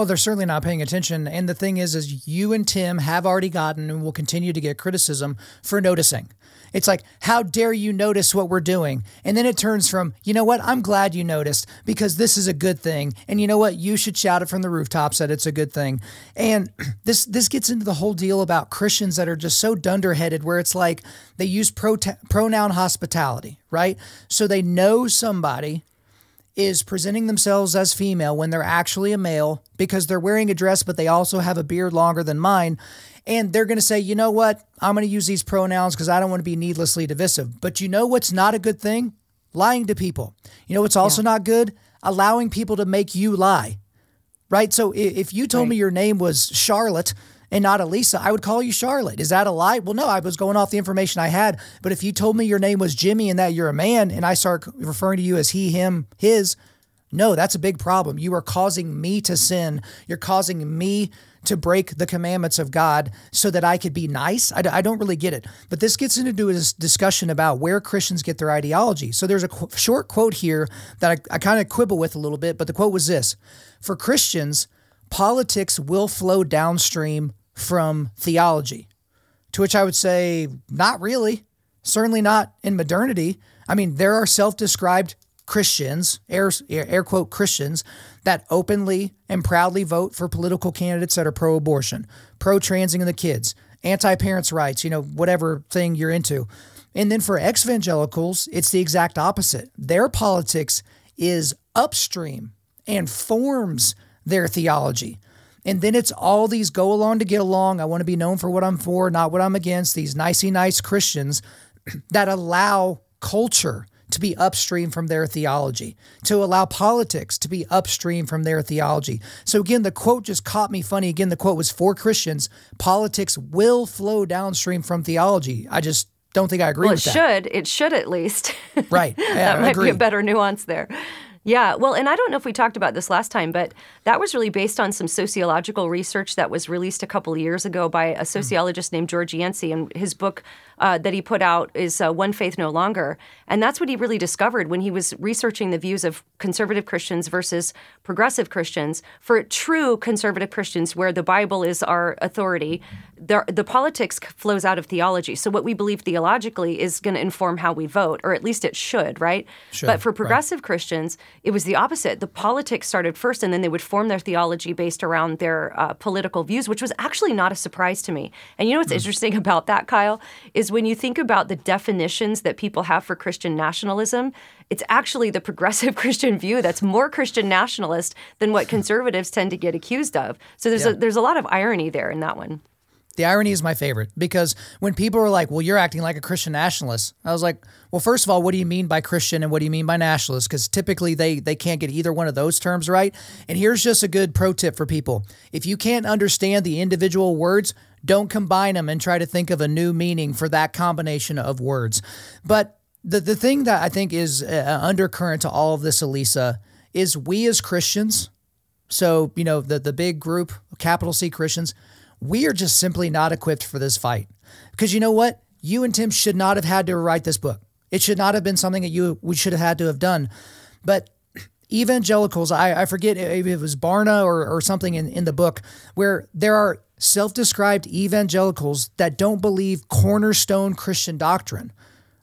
Oh, they're certainly not paying attention. And the thing is, is you and Tim have already gotten and will continue to get criticism for noticing. It's like, how dare you notice what we're doing? And then it turns from, you know what? I'm glad you noticed because this is a good thing. And you know what? You should shout it from the rooftops that it's a good thing. And this this gets into the whole deal about Christians that are just so dunderheaded where it's like they use pro- pronoun hospitality, right? So they know somebody is presenting themselves as female when they're actually a male because they're wearing a dress, but they also have a beard longer than mine. And they're going to say, you know what? I'm going to use these pronouns because I don't want to be needlessly divisive. But you know what's not a good thing? Lying to people. You know what's also yeah. not good? Allowing people to make you lie. Right? So if you told right. me your name was Charlotte and not Alisa, I would call you Charlotte. Is that a lie? Well, no, I was going off the information I had. But if you told me your name was Jimmy and that you're a man and I start referring to you as he, him, his, no, that's a big problem. You are causing me to sin. You're causing me to break the commandments of God so that I could be nice? I, I don't really get it. But this gets into a discussion about where Christians get their ideology. So there's a qu- short quote here that I, I kind of quibble with a little bit, but the quote was this For Christians, politics will flow downstream from theology. To which I would say, not really. Certainly not in modernity. I mean, there are self described Christians, air, air quote Christians, that openly and proudly vote for political candidates that are pro abortion, pro transing of the kids, anti parents' rights, you know, whatever thing you're into. And then for ex evangelicals, it's the exact opposite. Their politics is upstream and forms their theology. And then it's all these go along to get along. I want to be known for what I'm for, not what I'm against. These nicey nice Christians that allow culture to be upstream from their theology, to allow politics to be upstream from their theology. So again, the quote just caught me funny. Again, the quote was for Christians, politics will flow downstream from theology. I just don't think I agree well, with that. It should. It should at least. Right. Yeah, that might be a better nuance there. Yeah, well, and I don't know if we talked about this last time, but that was really based on some sociological research that was released a couple of years ago by a hmm. sociologist mm. named George Yancey, and his book uh, that he put out is uh, One Faith No Longer. And that's what he really discovered when he was researching the views of conservative Christians versus progressive Christians. For true conservative Christians, where the Bible is our authority, the, the politics flows out of theology. So what we believe theologically is going to inform how we vote, or at least it should, right? Should, but for progressive right. Christians, it was the opposite. The politics started first, and then they would form their theology based around their uh, political views, which was actually not a surprise to me. And you know what's mm. interesting about that, Kyle, is when you think about the definitions that people have for Christian nationalism, it's actually the progressive Christian view that's more Christian nationalist than what conservatives tend to get accused of. So there's yeah. a, there's a lot of irony there in that one. The irony is my favorite because when people are like, well, you're acting like a Christian nationalist, I was like, well, first of all, what do you mean by Christian and what do you mean by nationalist? Because typically they, they can't get either one of those terms right. And here's just a good pro tip for people if you can't understand the individual words, don't combine them and try to think of a new meaning for that combination of words. But the, the thing that I think is uh, undercurrent to all of this, Alisa, is we as Christians, so, you know, the, the big group, capital C Christians, we are just simply not equipped for this fight. Because you know what? You and Tim should not have had to write this book. It should not have been something that you we should have had to have done. But evangelicals, I, I forget if it was Barna or, or something in, in the book, where there are self described evangelicals that don't believe cornerstone Christian doctrine.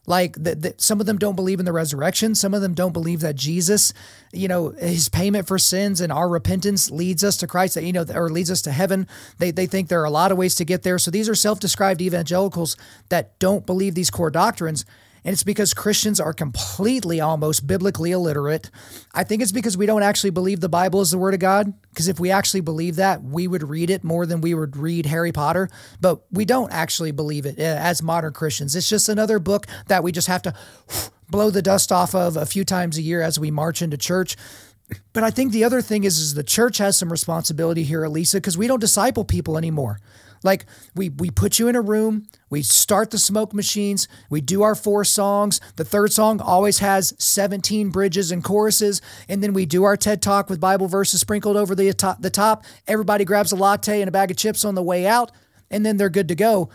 Like the, the, some of them don't believe in the resurrection. Some of them don't believe that Jesus, you know, his payment for sins and our repentance leads us to Christ, that, you know, or leads us to heaven. They, they think there are a lot of ways to get there. So these are self described evangelicals that don't believe these core doctrines. And it's because Christians are completely almost biblically illiterate. I think it's because we don't actually believe the Bible is the Word of God. Because if we actually believe that, we would read it more than we would read Harry Potter. But we don't actually believe it uh, as modern Christians. It's just another book that we just have to blow the dust off of a few times a year as we march into church. But I think the other thing is, is the church has some responsibility here, Alisa, because we don't disciple people anymore. Like we we put you in a room, we start the smoke machines, we do our four songs. The third song always has 17 bridges and choruses, and then we do our TED Talk with Bible verses sprinkled over the top, the top. Everybody grabs a latte and a bag of chips on the way out, and then they're good to go.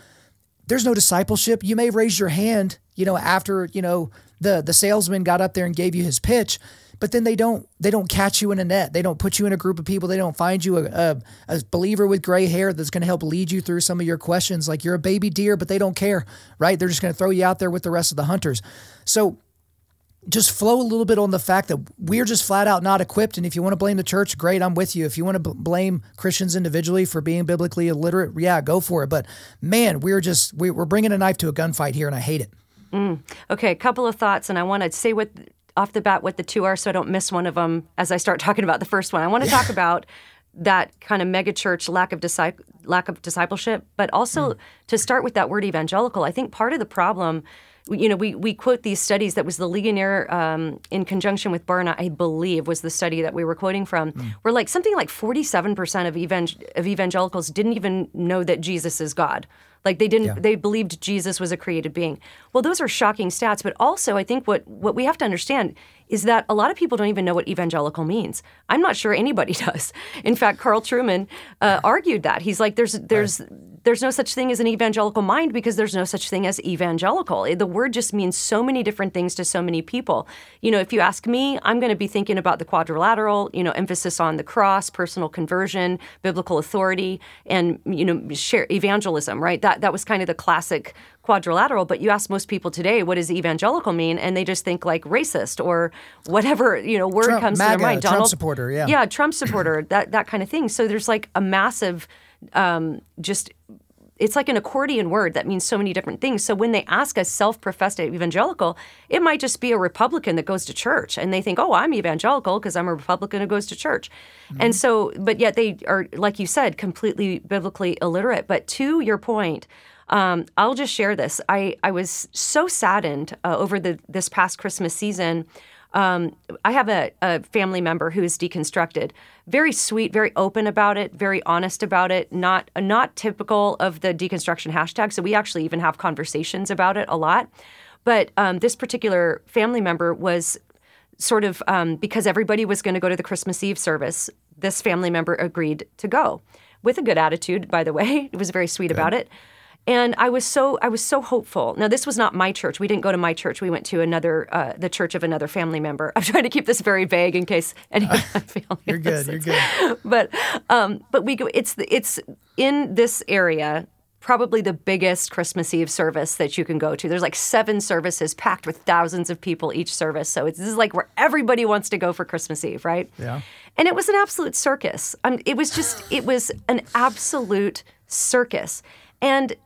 There's no discipleship. You may raise your hand, you know, after, you know, the the salesman got up there and gave you his pitch, but then they don't they don't catch you in a net. They don't put you in a group of people. They don't find you a, a, a believer with gray hair that's going to help lead you through some of your questions. Like you're a baby deer, but they don't care, right? They're just going to throw you out there with the rest of the hunters. So just flow a little bit on the fact that we're just flat out not equipped. And if you want to blame the church, great, I'm with you. If you want to b- blame Christians individually for being biblically illiterate, yeah, go for it. But man, we're just we're bringing a knife to a gunfight here, and I hate it. Mm. Okay, a couple of thoughts, and I want to say what off the bat what the two are so I don't miss one of them as I start talking about the first one. I want to talk about that kind of megachurch lack of disciple, lack of discipleship, but also mm. to start with that word evangelical. I think part of the problem you know, we, we quote these studies that was the Ligonier um, in conjunction with Barna, I believe, was the study that we were quoting from, mm. where like something like 47% of, evang- of evangelicals didn't even know that Jesus is God. Like they didn't, yeah. they believed Jesus was a created being. Well, those are shocking stats. But also, I think what what we have to understand is that a lot of people don't even know what evangelical means. I'm not sure anybody does. In fact, Carl Trueman uh, argued that he's like, there's there's right there's no such thing as an evangelical mind because there's no such thing as evangelical. The word just means so many different things to so many people. You know, if you ask me, I'm going to be thinking about the quadrilateral, you know, emphasis on the cross, personal conversion, biblical authority, and you know, share evangelism, right? That that was kind of the classic quadrilateral, but you ask most people today, what does evangelical mean? And they just think like racist or whatever, you know, word Trump, comes MAGA, to their mind. Donald, Trump supporter, yeah. Yeah, Trump supporter, that, that kind of thing. So there's like a massive um, just it's like an accordion word that means so many different things. So when they ask a self-professed evangelical, it might just be a Republican that goes to church and they think, "Oh, I'm evangelical because I'm a Republican who goes to church." Mm-hmm. And so but yet they are like you said completely biblically illiterate. But to your point, um, I'll just share this. I, I was so saddened uh, over the this past Christmas season um, I have a, a, family member who is deconstructed. Very sweet, very open about it, very honest about it. Not not typical of the deconstruction hashtag. So we actually even have conversations about it a lot. But um, this particular family member was sort of um, because everybody was going to go to the Christmas Eve service. This family member agreed to go with a good attitude. By the way, it was very sweet about it. And I was so I was so hopeful. Now this was not my church. We didn't go to my church. We went to another uh, the church of another family member. I'm trying to keep this very vague in case any of my family. You're good. Listens. You're good. But um, but we go. It's it's in this area. Probably the biggest Christmas Eve service that you can go to. There's like seven services packed with thousands of people each service. So it's, this is like where everybody wants to go for Christmas Eve, right? Yeah. And it was an absolute circus. Um, it was just, it was an absolute circus. And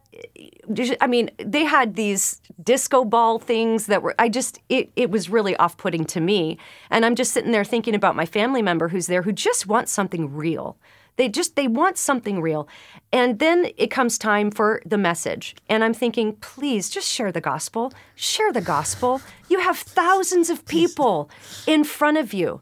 I mean, they had these disco ball things that were, I just, it, it was really off putting to me. And I'm just sitting there thinking about my family member who's there who just wants something real. They just they want something real. And then it comes time for the message. And I'm thinking, please just share the gospel. Share the gospel. You have thousands of people in front of you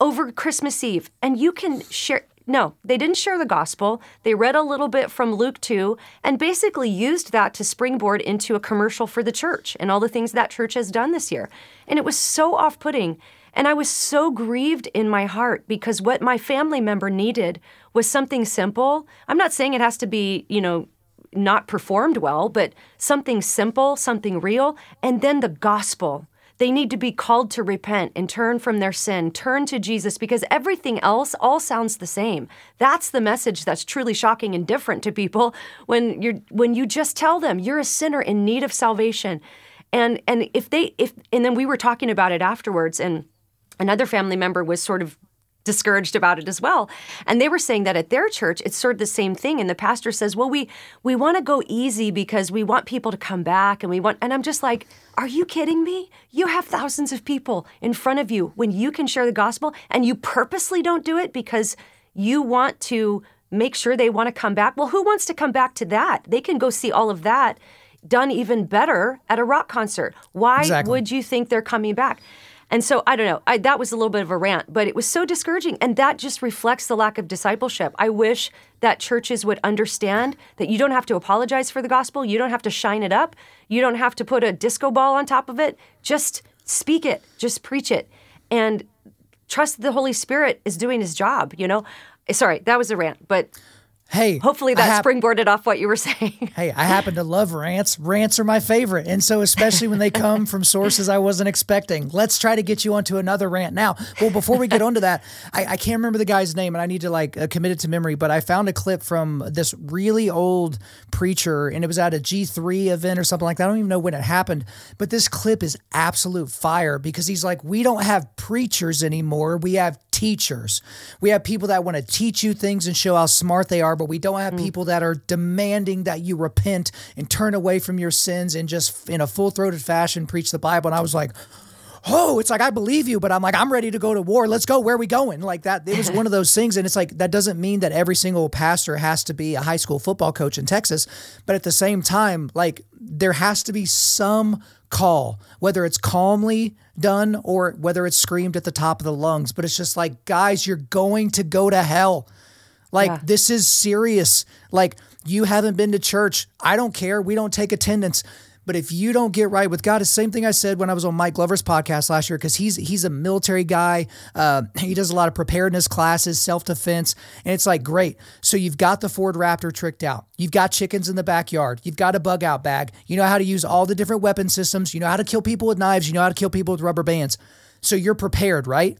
over Christmas Eve and you can share no, they didn't share the gospel. They read a little bit from Luke 2 and basically used that to springboard into a commercial for the church and all the things that church has done this year. And it was so off putting. And I was so grieved in my heart because what my family member needed was something simple. I'm not saying it has to be, you know, not performed well, but something simple, something real, and then the gospel. They need to be called to repent and turn from their sin, turn to Jesus, because everything else all sounds the same. That's the message that's truly shocking and different to people when you're when you just tell them you're a sinner in need of salvation. And and if they if and then we were talking about it afterwards and another family member was sort of discouraged about it as well. And they were saying that at their church it's sort of the same thing. And the pastor says well we we want to go easy because we want people to come back and we want and i'm just like are you kidding me? You have thousands of people in front of you when you can share the gospel and you purposely don't do it because you want to make sure they want to come back. Well who wants to come back to that? They can go see all of that done even better at a rock concert. Why Exactly. would you think they're coming back and so I don't know. I, that was a little bit of a rant, but it was so discouraging, and that just reflects the lack of discipleship. I wish that churches would understand that you don't have to apologize for the gospel, you don't have to shine it up, you don't have to put a disco ball on top of it. Just speak it, just preach it, and trust the Holy Spirit is doing His job. You know. Sorry, that was a rant, but Hey, hopefully that hap- springboarded off what you were saying. Hey, I happen to love rants. Rants are my favorite. And so, especially when they come from sources I wasn't expecting. Let's try to get you onto another rant now. Well, before we get onto that, I, I can't remember the guy's name and I need to like uh, commit it to memory, but I found a clip from this really old preacher and it was at a G3 event or something like that. I don't even know when it happened, but this clip is absolute fire because he's like, we don't have preachers anymore. We have teachers. We have people that want to teach you things and show how smart they are, but we don't have mm. people that are demanding that you repent and turn away from your sins and just in a full throated fashion preach the Bible. And I was like, oh, it's like I believe you, but I'm like I'm ready to go to war. Let's go. Where are we going? Like that. It was one of those things, and it's like that doesn't mean that every single pastor has to be a high school football coach in Texas, but at the same time, like there has to be some call, whether it's calmly done or whether it's screamed at the top of the lungs. But it's just like, guys, you're going to go to hell. Like Yeah. this is serious. Like you haven't been to church. I don't care. We don't take attendance. But if you don't get right with God, it's the same thing I said when I was on Mike Glover's podcast last year, because he's he's a military guy. Uh, he does a lot of preparedness classes, self defense, and it's like great. So you've got the Ford Raptor tricked out. You've got chickens in the backyard. You've got a bug out bag. You know how to use all the different weapon systems. You know how to kill people with knives. You know how to kill people with rubber bands. So you're prepared, right?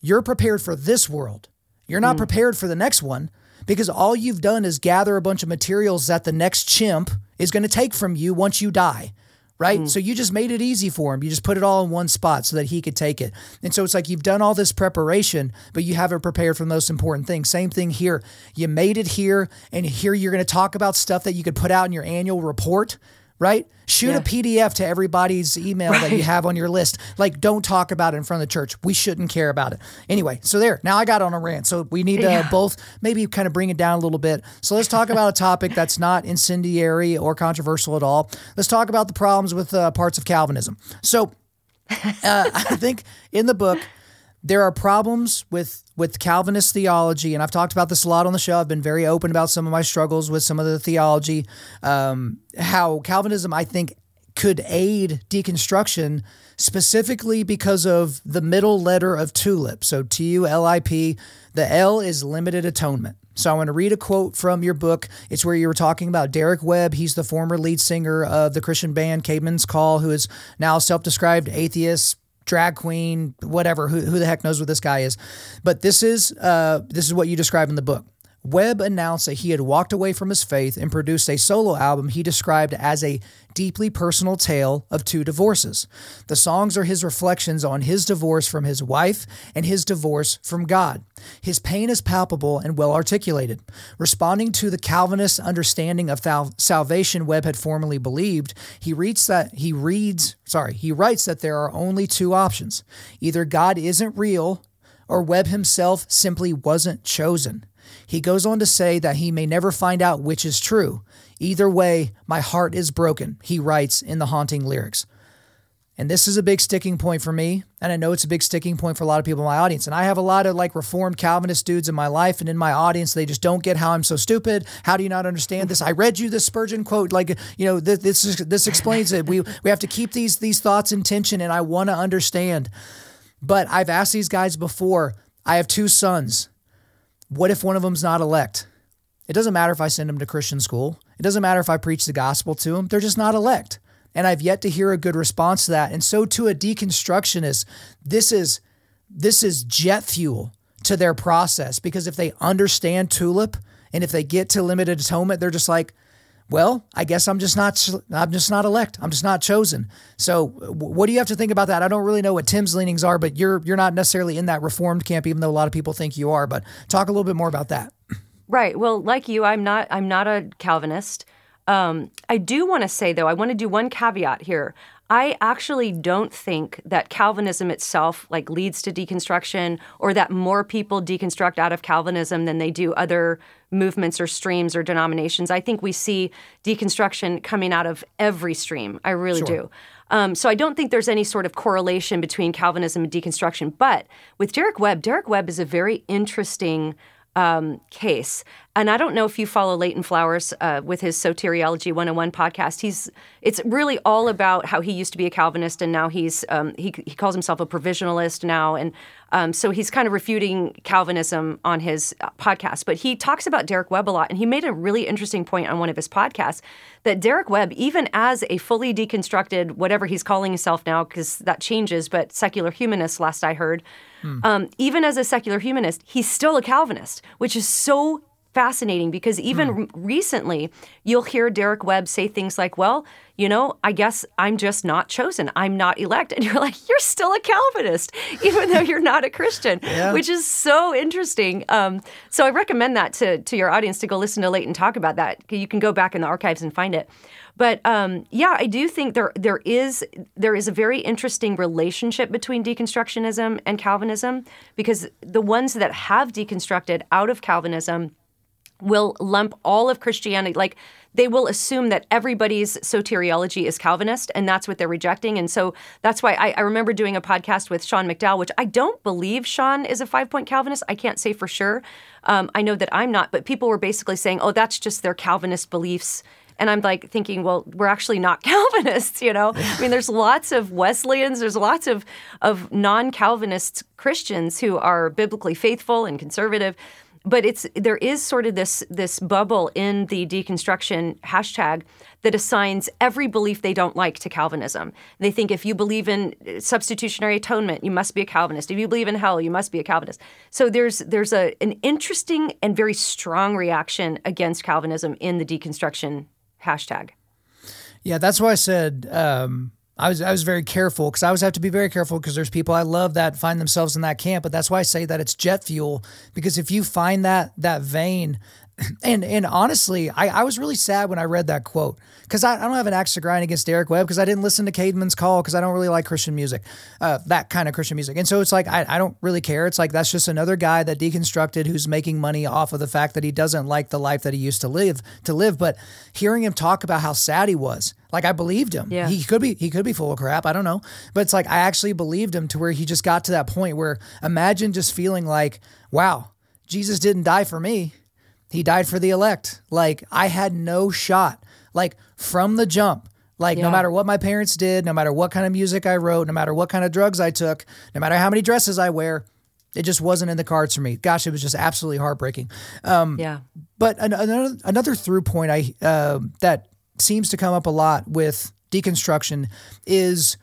You're prepared for this world. You're not mm. prepared for the next one because all you've done is gather a bunch of materials that the next chimp is going to take from you once you die. Right. Mm. So you just made it easy for him. You just put it all in one spot so that he could take it. And so it's like you've done all this preparation, but you haven't prepared for the most important thing. Same thing here. You made it here, and here you're going to talk about stuff that you could put out in your annual report right? Shoot Yeah. a PDF to everybody's email that you have on your list. Like, don't talk about it in front of the church. We shouldn't care about it. Anyway, so there. Now I got on a rant. So we need to Yeah. both maybe kind of bring it down a little bit. So let's talk about a topic that's not incendiary or controversial at all. Let's talk about the problems with uh, parts of Calvinism. So uh, I think in the book, there are problems with with Calvinist theology, and I've talked about this a lot on the show. I've been very open about some of my struggles with some of the theology. Um, how Calvinism, I think, could aid deconstruction specifically because of the middle letter of TULIP. So T U L I P. The L is limited atonement. So I want to read a quote from your book. It's where you were talking about Derek Webb. He's the former lead singer of the Christian band Caedmon's Call, who is now self-described atheist, drag queen, whatever. Who, who the heck knows what this guy is? But this is uh, this is what you describe in the book. Webb announced that he had walked away from his faith and produced a solo album he described as a deeply personal tale of two divorces. The songs are his reflections on his divorce from his wife and his divorce from God. His pain is palpable and well articulated. Responding to the Calvinist understanding of thal- salvation Webb had formerly believed, he reads that he reads, sorry, he writes that there are only two options. Either God isn't real or Webb himself simply wasn't chosen. He goes on to say that he may never find out which is true. Either way, my heart is broken, he writes in the haunting lyrics. And this is a big sticking point for me. And I know it's a big sticking point for a lot of people in my audience. And I have a lot of like reformed Calvinist dudes in my life and in my audience. They just don't get how I'm so stupid. How do you not understand this? I read you this Spurgeon quote. Like, you know, this, this, this explains it. We, we have to keep these, these thoughts in tension and I want to understand. But I've asked these guys before. I have two sons. What if one of them's not elect? It doesn't matter if I send them to Christian school. It doesn't matter if I preach the gospel to them. They're just not elect. And I've yet to hear a good response to that. And so to a deconstructionist, this is this is jet fuel to their process because if they understand tulip and if they get to limited atonement, they're just like, well, I guess I'm just not I'm just not elect. I'm just not chosen. So what do you have to think about that? I don't really know what Tim's leanings are, but you're you're not necessarily in that reformed camp even though a lot of people think you are, but talk a little bit more about that. Right. Well, like you, I'm not I'm not a Calvinist. Um, I do want to say, though, I want to do one caveat here. I actually don't think that Calvinism itself like leads to deconstruction or that more people deconstruct out of Calvinism than they do other movements or streams or denominations. I think we see deconstruction coming out of every stream. I really sure. do. Um, so I don't think there's any sort of correlation between Calvinism and deconstruction. But with Derek Webb, Derek Webb is a very interesting um, case. And I don't know if you follow Leighton Flowers uh, with his Soteriology 101 podcast. He's it's really all about how he used to be a Calvinist and now he's um, he he calls himself a provisionalist now, and um, so he's kind of refuting Calvinism on his uh, podcast. But he talks about Derek Webb a lot, and he made a really interesting point on one of his podcasts that Derek Webb, even as a fully deconstructed whatever he's calling himself now, because that changes, but secular humanist, last I heard. Hmm. Um, even as a secular humanist, he's still a Calvinist, which is so fascinating because even hmm. recently, you'll hear Derek Webb say things like, well, you know, I guess I'm just not chosen. I'm not elect. And you're like, you're still a Calvinist, even though you're not a Christian, yeah. which is so interesting. Um, so I recommend that to, to your audience to go listen to Leighton talk about that. You can go back in the archives and find it. But um, yeah, I do think there there is there is a very interesting relationship between deconstructionism and Calvinism because the ones that have deconstructed out of Calvinism will lump all of Christianity like they will assume that everybody's soteriology is Calvinist, and that's what they're rejecting. And so that's why I, I, remember doing a podcast with Sean McDowell, which I don't believe Sean is a five point Calvinist. I can't say for sure. Um, I know that I'm not, but people were basically saying, oh, that's just their Calvinist beliefs and I'm like thinking, well, we're actually not Calvinists, you know? I mean, there's lots of Wesleyans, there's lots of, of non Calvinist Christians who are biblically faithful and conservative. But it's there is sort of this this bubble in the deconstruction hashtag that assigns every belief they don't like to Calvinism. They think if you believe in substitutionary atonement, you must be a Calvinist. If you believe in hell, you must be a Calvinist. So there's there's a an interesting and very strong reaction against Calvinism in the deconstruction hashtag. Yeah, that's why I said um, I was I was very careful because I always have to be very careful because there's people I love that find themselves in that camp. But that's why I say that it's jet fuel because if you find that that vein and and honestly, I, I was really sad when I read that quote because I, I don't have an axe to grind against Derek Webb because I didn't listen to Caedmon's call because I don't really like Christian music, uh, that kind of Christian music. And so it's like I, I don't really care. It's like that's just another guy that deconstructed who's making money off of the fact that he doesn't like the life that he used to live to live. But hearing him talk about how sad he was, like I believed him. Yeah. He could be he could be full of crap. I don't know. But it's like I actually believed him to where he just got to that point where imagine just feeling like, wow, Jesus didn't die for me. He died for the elect. Like I had no shot. Like from the jump. Like yeah. no matter what my parents did, no matter what kind of music I wrote, no matter what kind of drugs I took, no matter how many dresses I wear, it just wasn't in the cards for me. Gosh, it was just absolutely heartbreaking. Um, yeah. But another another through point I uh, that seems to come up a lot with deconstruction is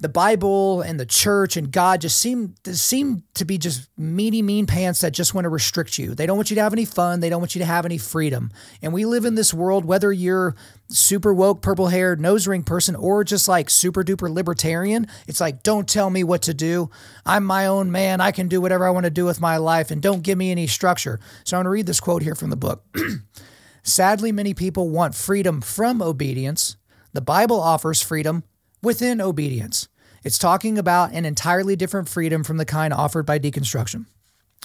the Bible and the church and God just seem seem to be just meaty mean pants that just want to restrict you. They don't want you to have any fun. They don't want you to have any freedom. And we live in this world, whether you're super woke, purple haired, nose ring person, or just like super duper libertarian. It's like, don't tell me what to do. I'm my own man. I can do whatever I want to do with my life, and don't give me any structure. So I'm going to read this quote here from the book. Sadly, many people want freedom from obedience. The Bible offers freedom within obedience. It's talking about an entirely different freedom from the kind offered by deconstruction.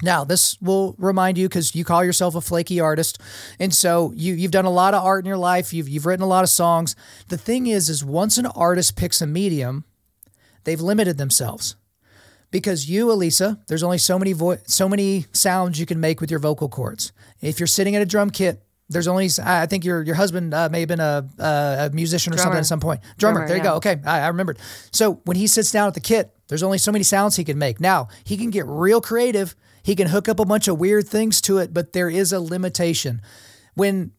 Now, this will remind you because you call yourself a flaky artist, and so you you've done a lot of art in your life. You've you've written a lot of songs. The thing is, is once an artist picks a medium, they've limited themselves because you, Alisa, there's only so many vo- so many sounds you can make with your vocal cords. If you're sitting at a drum kit, there's only I think your your husband uh, may have been a, a musician or Drummer. something at some point. Drummer, Drummer, there you yeah. go. Okay, I, I remembered. So when he sits down at the kit, there's only so many sounds he can make. Now he can get real creative. He can hook up a bunch of weird things to it, but there is a limitation. When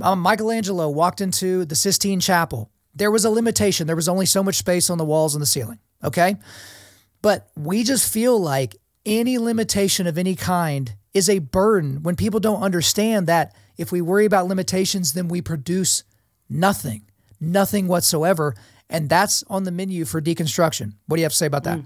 um, Michelangelo walked into the Sistine Chapel, there was a limitation. There was only so much space on the walls and the ceiling. Okay. But we just feel like any limitation of any kind is a burden when people don't understand that if we worry about limitations, then we produce nothing, nothing whatsoever. And that's on the menu for deconstruction. What do you have to say about that?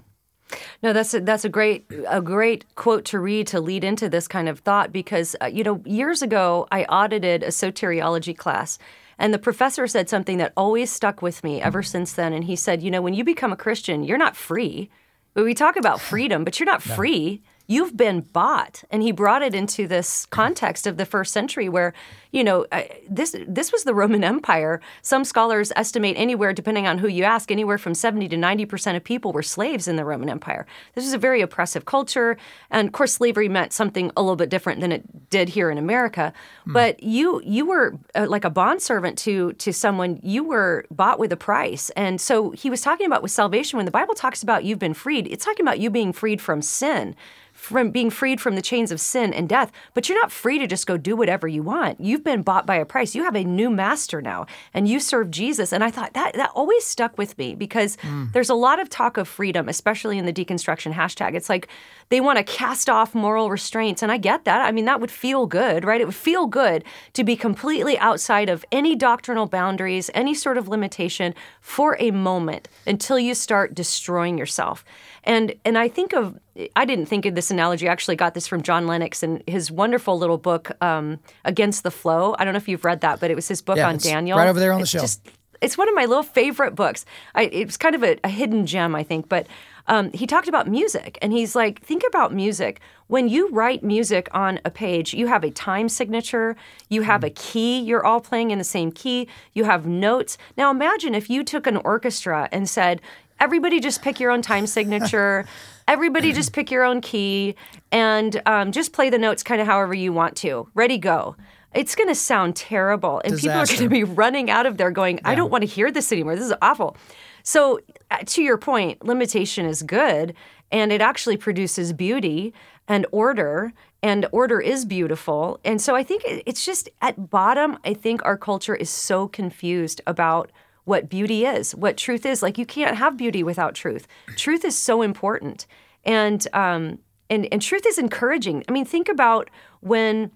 No, that's a, that's a great a great quote to read to lead into this kind of thought because uh, you know years ago I audited a soteriology class and the professor said something that always stuck with me ever since then and he said you know when you become a Christian you're not free but we talk about freedom but you're not free you've been bought. And he brought it into this context of the first century where you know uh, this this was the roman empire. Some scholars estimate anywhere depending on who you ask anywhere from 70 to 90% of people were slaves in the roman empire. This was a very oppressive culture. And of course slavery meant something a little bit different than it did here in america. But you you were uh, like a bondservant to to someone. You were bought with a price. And so he was talking about with salvation. When the bible talks about you've been freed it's talking about you being freed from sin from being freed from the chains of sin and death, but you're not free to just go do whatever you want. You've been bought by a price. You have a new master now, and you serve Jesus. And I thought that that always stuck with me because hmm. there's a lot of talk of freedom, especially in the deconstruction hashtag. It's like they want to cast off moral restraints, and I get that. I mean, that would feel good, right? It would feel good to be completely outside of any doctrinal boundaries, any sort of limitation for a moment until you start destroying yourself. And and I think of I didn't think of this analogy. I actually got this from John Lennox and his wonderful little book um, Against the Flow. I don't know if you've read that, but it was his book Yeah, on it's Daniel. right over there on the It's shelf. just- it's one of my little favorite books. I, it was kind of a, a hidden gem, I think, but um, he talked about music, and he's like, think about music. When you write music on a page, you have a time signature, you have a key, you're all playing in the same key, you have notes. Now imagine if you took an orchestra and said, everybody just pick your own time signature. Everybody just pick your own key and um, just play the notes kind of however you want to. Ready, go. It's going to sound terrible. And people are going to be running out of there going, I don't want to hear this anymore. This is awful. So, uh, to your point, limitation is good and it actually produces beauty and order. And order is beautiful. And so I think it's just at bottom, I think our culture is so confused about what beauty is, what truth is. Like you can't have beauty without truth. Truth is so important, and um, and and truth is encouraging. I mean, think about when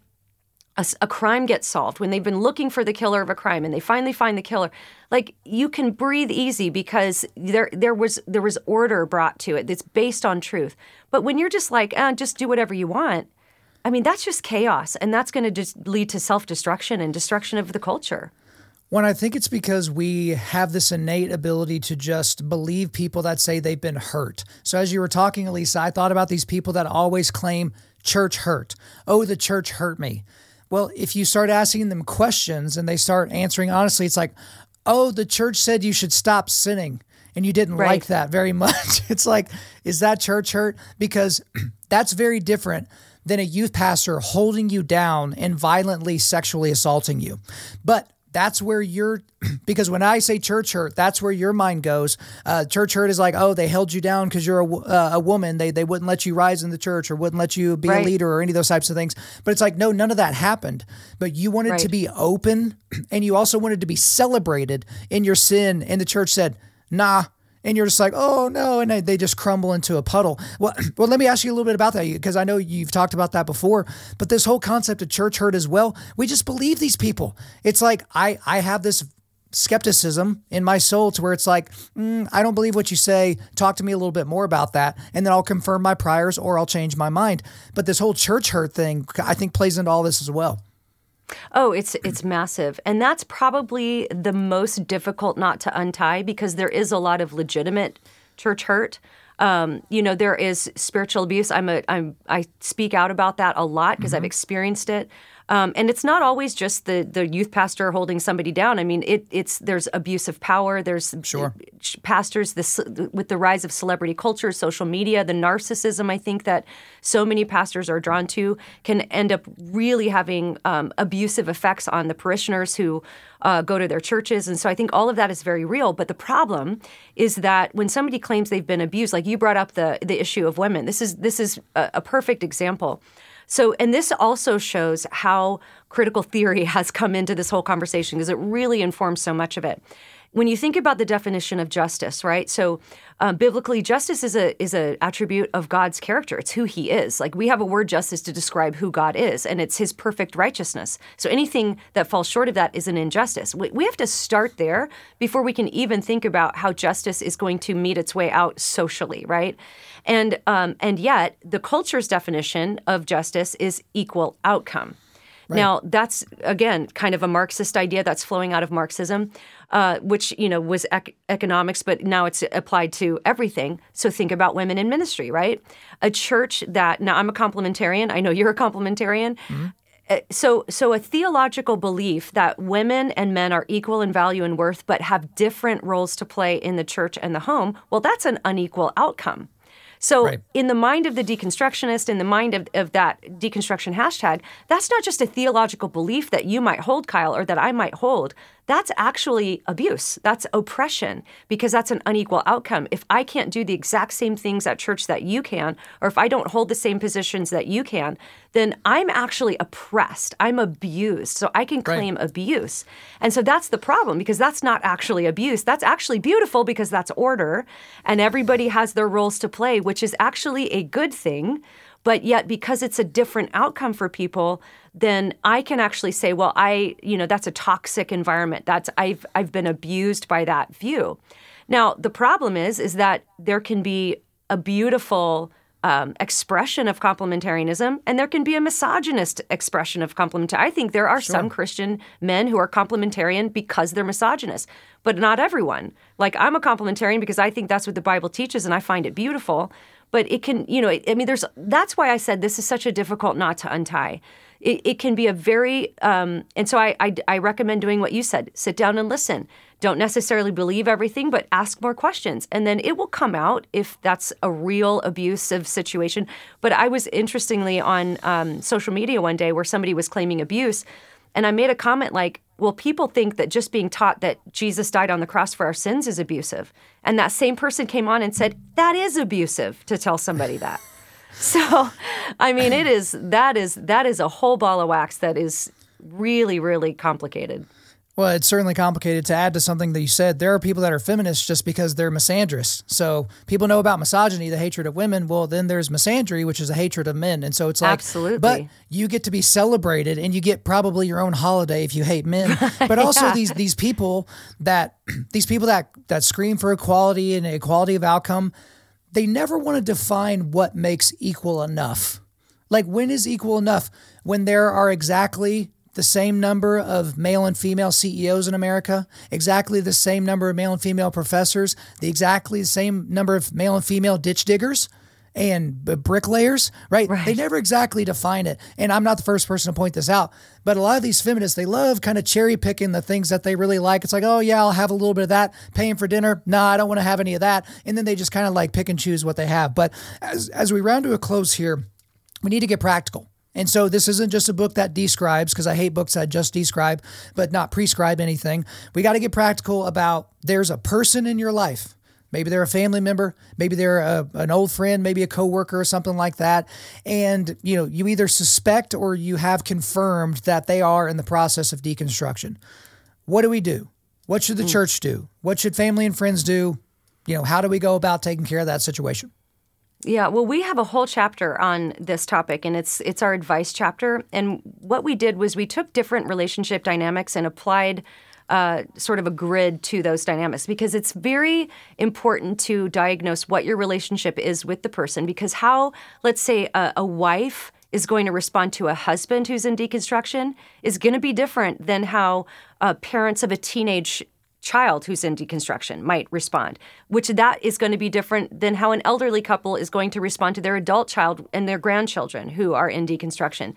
a crime gets solved, when they've been looking for the killer of a crime, and they finally find the killer. Like you can breathe easy because there there was there was order brought to it that's based on truth. But when you're just like, eh, just do whatever you want. I mean, that's just chaos, and that's going to just lead to self destruction and destruction of the culture. When I think it's because we have this innate ability to just believe people that say they've been hurt. So as you were talking, Alisa, I thought about these people that always claim church hurt. Oh, the church hurt me. Well, if you start asking them questions and they start answering honestly, it's like, oh, the church said you should stop sinning. And you didn't Right. like that very much. It's like, is that church hurt? Because that's very different than a youth pastor holding you down and violently sexually assaulting you. But that's where you're, because when I say church hurt, that's where your mind goes. Uh, church hurt is like, oh, they held you down because you're a, uh, a woman. They, they wouldn't let you rise in the church or wouldn't let you be a leader or any of those types of things. But it's like, no, none of that happened. But you wanted to be open and you also wanted to be celebrated in your sin. And the church said, nah. And you're just like, oh no, and they- just crumble into a puddle. Well, well, let me ask you a little bit about that because I know you've talked about that before. But this whole concept of church hurt as well, we just believe these people. It's like I I have this skepticism in my soul to where it's like, mm, I don't believe what you say. Talk to me a little bit more about that, and then I'll confirm my priors or I'll change my mind. But this whole church hurt thing, I think, plays into all this as well. Oh, it's it's massive. And that's probably the most difficult not to untie because there is a lot of legitimate church hurt. Um, you know, there is spiritual abuse. I'm a I'm I speak out about that a lot because mm-hmm. I've experienced it. Um, and it's not always just the the youth pastor holding somebody down. I mean, it, it's there's abuse of power. There's sure. pastors this with the rise of celebrity culture, social media, the narcissism. I think that so many pastors are drawn to can end up really having um, abusive effects on the parishioners who uh, go to their churches. And so I think all of that is very real. But the problem is that when somebody claims they've been abused, like you brought up the the issue of women, this is this is a, a perfect example. So, and this also shows how critical theory has come into this whole conversation because it really informs so much of it. When you think about the definition of justice, right? So, uh, biblically, justice is a is a attribute of God's character. It's who He is. Like we have a word justice to describe who God is, and it's His perfect righteousness. So anything that falls short of that is an injustice. We, we have to start there before we can even think about how justice is going to meet its way out socially, right? And um, and yet the culture's definition of justice is equal outcome. Right. Now that's again kind of a Marxist idea that's flowing out of Marxism, uh, which you know was ec- economics, but now it's applied to everything. So think about women in ministry, right? A church that now I'm a complementarian. I know you're a complementarian. Mm-hmm. Uh, so, so a theological belief that women and men are equal in value and worth, but have different roles to play in the church and the home. Well, that's an unequal outcome. So, right. in the mind of the deconstructionist, in the mind of, of that deconstruction hashtag, that's not just a theological belief that you might hold, Kyle, or that I might hold that's actually abuse. That's oppression because that's an unequal outcome. If I can't do the exact same things at church that you can, or if I don't hold the same positions that you can, then I'm actually oppressed. I'm abused. So I can claim right. abuse. And so that's the problem because that's not actually abuse. That's actually beautiful because that's order and everybody has their roles to play, which is actually a good thing. But yet, because it's a different outcome for people, then I can actually say, well, I, you know, that's a toxic environment. That's I've I've been abused by that view. Now, the problem is, is that there can be a beautiful um, expression of complementarianism, and there can be a misogynist expression of complementarianism. I think there are sure. some Christian men who are complementarian because they're misogynist, but not everyone. Like I'm a complementarian because I think that's what the Bible teaches, and I find it beautiful. But it can, you know, I mean, there's that's why I said this is such a difficult knot to untie it, it can be a very um, and so I, I, I recommend doing what you said. Sit down and listen. Don't necessarily believe everything but ask more questions. And then it will come out if that's a real abusive situation. But i was interestingly on um, social media one day where somebody was claiming abuse and i made a comment like well people think that just being taught that jesus died on the cross for our sins is abusive. And that same person came on and said that is abusive to tell somebody that So, I mean, it is that is that is a whole ball of wax that is really really complicated. Well, it's certainly complicated to add to something that you said. There are people that are feminists just because they're misandrous. So people know about misogyny, the hatred of women. Well, then there's misandry, which is a hatred of men. And so it's like, absolutely. But you get to be celebrated, and you get probably your own holiday if you hate men. But also yeah. these these people that these people that that scream for equality and equality of outcome they never want to define what makes equal enough. Like, when is equal enough? When there are exactly the same number of male and female CEOs in America, exactly the same number of male and female professors, the exactly the same number of male and female ditch diggers and bricklayers, right? right? They never exactly define it. And I'm not the first person to point this out, but a lot of these feminists, they love kind of cherry picking the things that they really like. It's like, oh, yeah, I'll have a little bit of that. Paying for dinner? No, nah, I don't want to have any of that. And then they just kind of like pick and choose what they have. But as, as we round to a close here, we need to get practical. And so this isn't just a book that describes, because I hate books that just describe, but not prescribe anything. We got to get practical about there's a person in your life Maybe they're a family member, maybe they're a, an old friend, maybe a coworker or something like that. And you know, you either suspect or you have confirmed that they are in the process of deconstruction. What do we do? What should the mm. church do? What should family and friends do? You know, how do we go about taking care of that situation? Yeah, well, we have a whole chapter on this topic, and it's it's our advice chapter. And what we did was we took different relationship dynamics and applied uh, sort of a grid to those dynamics because it's very important to diagnose what your relationship is with the person because how, let's say, a, a wife is going to respond to a husband who's in deconstruction is going to be different than how uh, parents of a teenage child who's in deconstruction might respond, which that is going to be different than how an elderly couple is going to respond to their adult child and their grandchildren who are in deconstruction.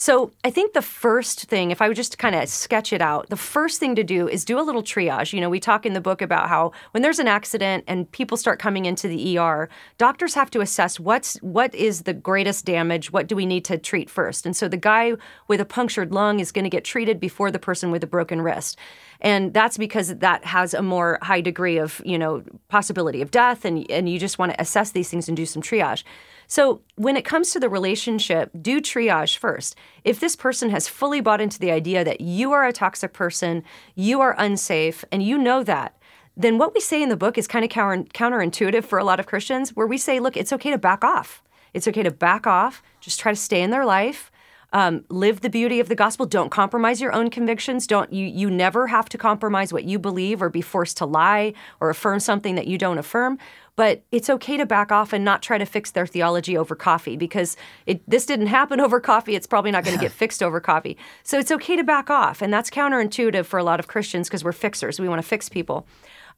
So I think the first thing, if I would just kind of sketch it out, the first thing to do is do a little triage. You know, we talk in the book about how when there's an accident and people start coming into the ER, doctors have to assess what's what is the greatest damage, what do we need to treat first. And so the guy with a punctured lung is going to get treated before the person with a broken wrist. And that's because that has a more high degree of, you know, possibility of death and and you just want to assess these things and do some triage. So, when it comes to the relationship, do triage first. If this person has fully bought into the idea that you are a toxic person, you are unsafe, and you know that, then what we say in the book is kind of counter- counterintuitive for a lot of Christians, where we say, look, it's okay to back off. It's okay to back off, just try to stay in their life. Um, live the beauty of the gospel. Don't compromise your own convictions. Don't you? You never have to compromise what you believe or be forced to lie or affirm something that you don't affirm. But it's okay to back off and not try to fix their theology over coffee because it, this didn't happen over coffee. It's probably not going to get fixed over coffee. So it's okay to back off. And that's counterintuitive for a lot of Christians because we're fixers. We want to fix people.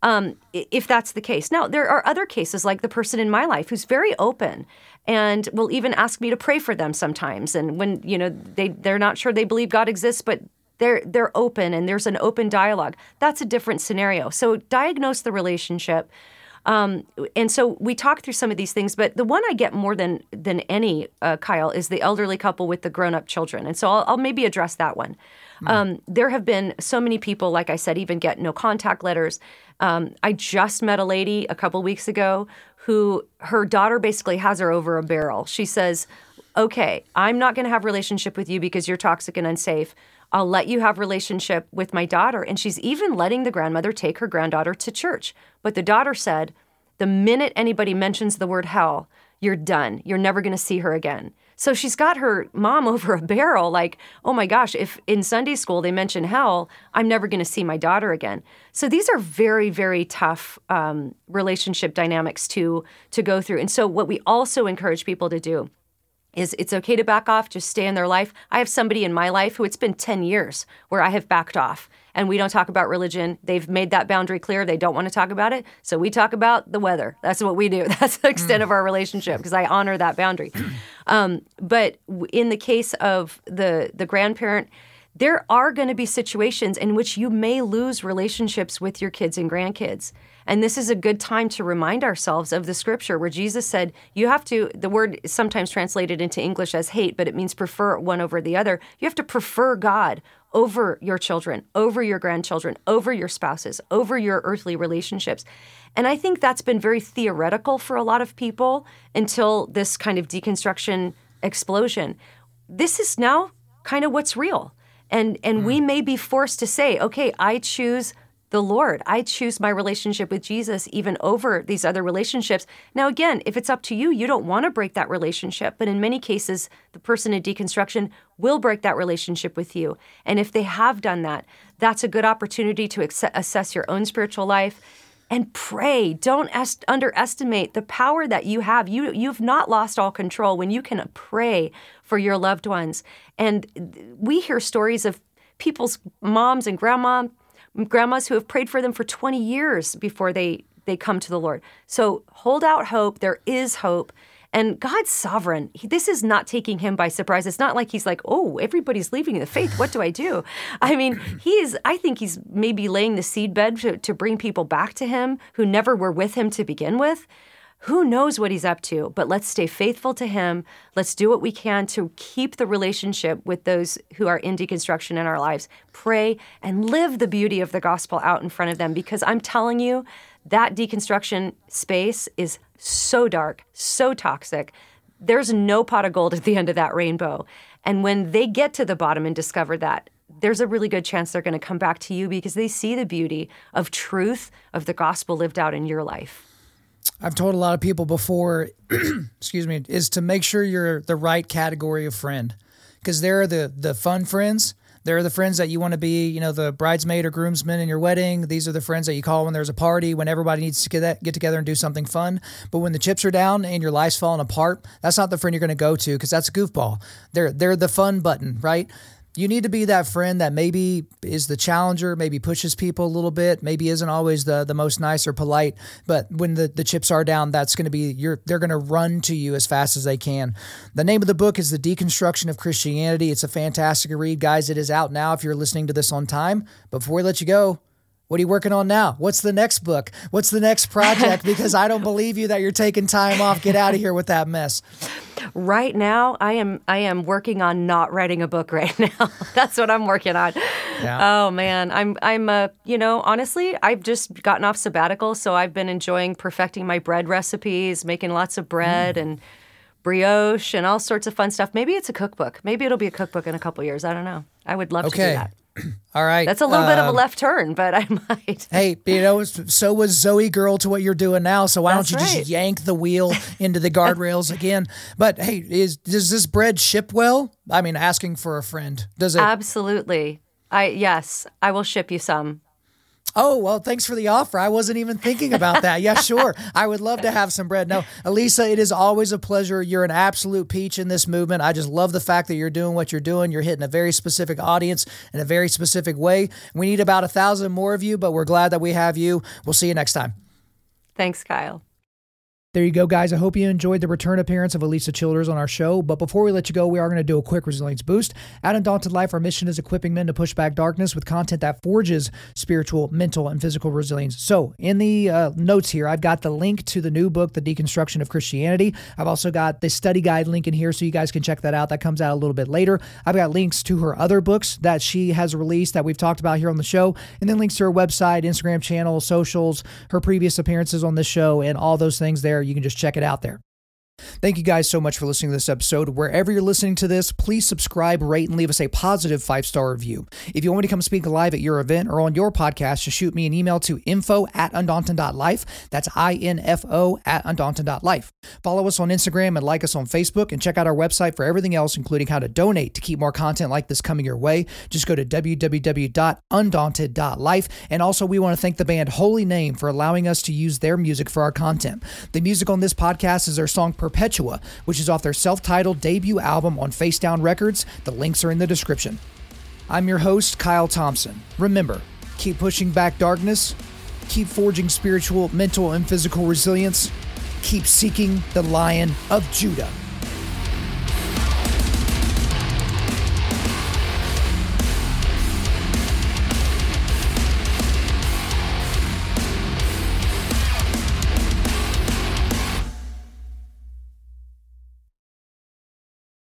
Um, if that's the case. Now, there are other cases like the person in my life who's very open and will even ask me to pray for them sometimes. And when, you know, they, they're not sure they believe God exists, but they're they're open and there's an open dialogue. That's a different scenario. So diagnose the relationship. Um, and so we talk through some of these things, but the one I get more than than any, uh, Kyle, is the elderly couple with the grown up children. And so I'll, I'll maybe address that one. Mm. Um, there have been so many people, like I said, even get no contact letters. Um, I just met a lady a couple weeks ago who her daughter basically has her over a barrel. She says, "Okay, I'm not going to have relationship with you because you're toxic and unsafe." I'll let you have relationship with my daughter. And she's even letting the grandmother take her granddaughter to church. But the daughter said, the minute anybody mentions the word hell, you're done. You're never going to see her again. So she's got her mom over a barrel, like, oh my gosh, if in Sunday school they mention hell, I'm never going to see my daughter again. So these are very, very tough um, relationship dynamics to to go through. And so what we also encourage people to do is it's okay to back off, just stay in their life. I have somebody in my life who it's been 10 years where I have backed off and we don't talk about religion. They've made that boundary clear. They don't want to talk about it. So we talk about the weather. That's what we do. That's the extent mm. of our relationship because I honor that boundary. Um, but in the case of the the grandparent, there are going to be situations in which you may lose relationships with your kids and grandkids. And this is a good time to remind ourselves of the scripture where Jesus said, You have to, the word is sometimes translated into English as hate, but it means prefer one over the other. You have to prefer God over your children, over your grandchildren, over your spouses, over your earthly relationships. And I think that's been very theoretical for a lot of people until this kind of deconstruction explosion. This is now kind of what's real. And and mm. we may be forced to say, okay, I choose the Lord. I choose my relationship with Jesus even over these other relationships. Now, again, if it's up to you, you don't want to break that relationship. But in many cases, the person in deconstruction will break that relationship with you. And if they have done that, that's a good opportunity to assess your own spiritual life and pray. Don't est- underestimate the power that you have. You you've not lost all control when you can pray for your loved ones. And we hear stories of people's moms and grandma grandmas who have prayed for them for 20 years before they they come to the Lord. So hold out hope. There is hope. And God's sovereign. He, this is not taking him by surprise. It's not like he's like, oh, everybody's leaving the faith. What do I do? I mean, he is, I think he's maybe laying the seed bed to, to bring people back to him who never were with him to begin with. Who knows what he's up to, but let's stay faithful to him. Let's do what we can to keep the relationship with those who are in deconstruction in our lives. Pray and live the beauty of the gospel out in front of them because I'm telling you, that deconstruction space is so dark, so toxic. There's no pot of gold at the end of that rainbow. And when they get to the bottom and discover that, there's a really good chance they're going to come back to you because they see the beauty of truth, of the gospel lived out in your life. I've told a lot of people before, excuse me, is to make sure you're the right category of friend. Because there are the the fun friends. There are the friends that you want to be, you know, the bridesmaid or groomsman in your wedding. These are the friends that you call when there's a party, when everybody needs to get, get together and do something fun. But when the chips are down and your life's falling apart, that's not the friend you're going to go to because that's a goofball. They're they're the fun button, right? You need to be that friend that maybe is the challenger, maybe pushes people a little bit, maybe isn't always the the most nice or polite, but when the, the chips are down, that's going to be your they're going to run to you as fast as they can. The name of the book is The Deconstruction of Christianity. It's a fantastic read, guys. It is out now if you're listening to this on time. Before we let you go, what are you working on now? What's the next book? What's the next project? Because I don't believe you that you're taking time off. Get out of here with that mess. Right now, I am I am working on not writing a book right now. That's what I'm working on. Yeah. Oh man, I'm I'm uh, you know honestly, I've just gotten off sabbatical, so I've been enjoying perfecting my bread recipes, making lots of bread mm. and brioche and all sorts of fun stuff. Maybe it's a cookbook. Maybe it'll be a cookbook in a couple years. I don't know. I would love okay. to do that. All right. That's a little um, bit of a um, left turn, but I might. hey, you know, so was ZOEgirl to what you're doing now. So why That's don't you right. just yank the wheel into the guardrails again? But hey, is does this bread ship well? I mean, asking for a friend. Does it? Absolutely. I yes, I will ship you some. Oh, well, thanks for the offer. I wasn't even thinking about that. Yeah, sure. I would love to have some bread. No, Alisa, it is always a pleasure. You're an absolute peach in this movement. I just love the fact that you're doing what you're doing. You're hitting a very specific audience in a very specific way. We need about a thousand more of you, but we're glad that we have you. We'll see you next time. Thanks, Kyle. There you go, guys. I hope you enjoyed the return appearance of Alisa Childers on our show. But before we let you go, we are going to do a quick resilience boost. At Undaunted Life, our mission is equipping men to push back darkness with content that forges spiritual, mental, and physical resilience. So, in the uh, notes here, I've got the link to the new book, The Deconstruction of Christianity. I've also got the study guide link in here so you guys can check that out. That comes out a little bit later. I've got links to her other books that she has released that we've talked about here on the show, and then links to her website, Instagram channel, socials, her previous appearances on this show, and all those things there there. You can just check it out there. Thank you guys so much for listening to this episode. Wherever you're listening to this, please subscribe, rate, and leave us a positive five star review. If you want me to come speak live at your event or on your podcast, just shoot me an email to info at undaunted.life. That's I N F O at undaunted.life. Follow us on Instagram and like us on Facebook, and check out our website for everything else, including how to donate to keep more content like this coming your way. Just go to www.undaunted.life. And also, we want to thank the band Holy Name for allowing us to use their music for our content. The music on this podcast is their song Perpetua, which is off their self titled debut album on Facedown Records. The links are in the description. I'm your host, Kyle Thompson. Remember, keep pushing back darkness, keep forging spiritual, mental, and physical resilience, keep seeking the Lion of Judah.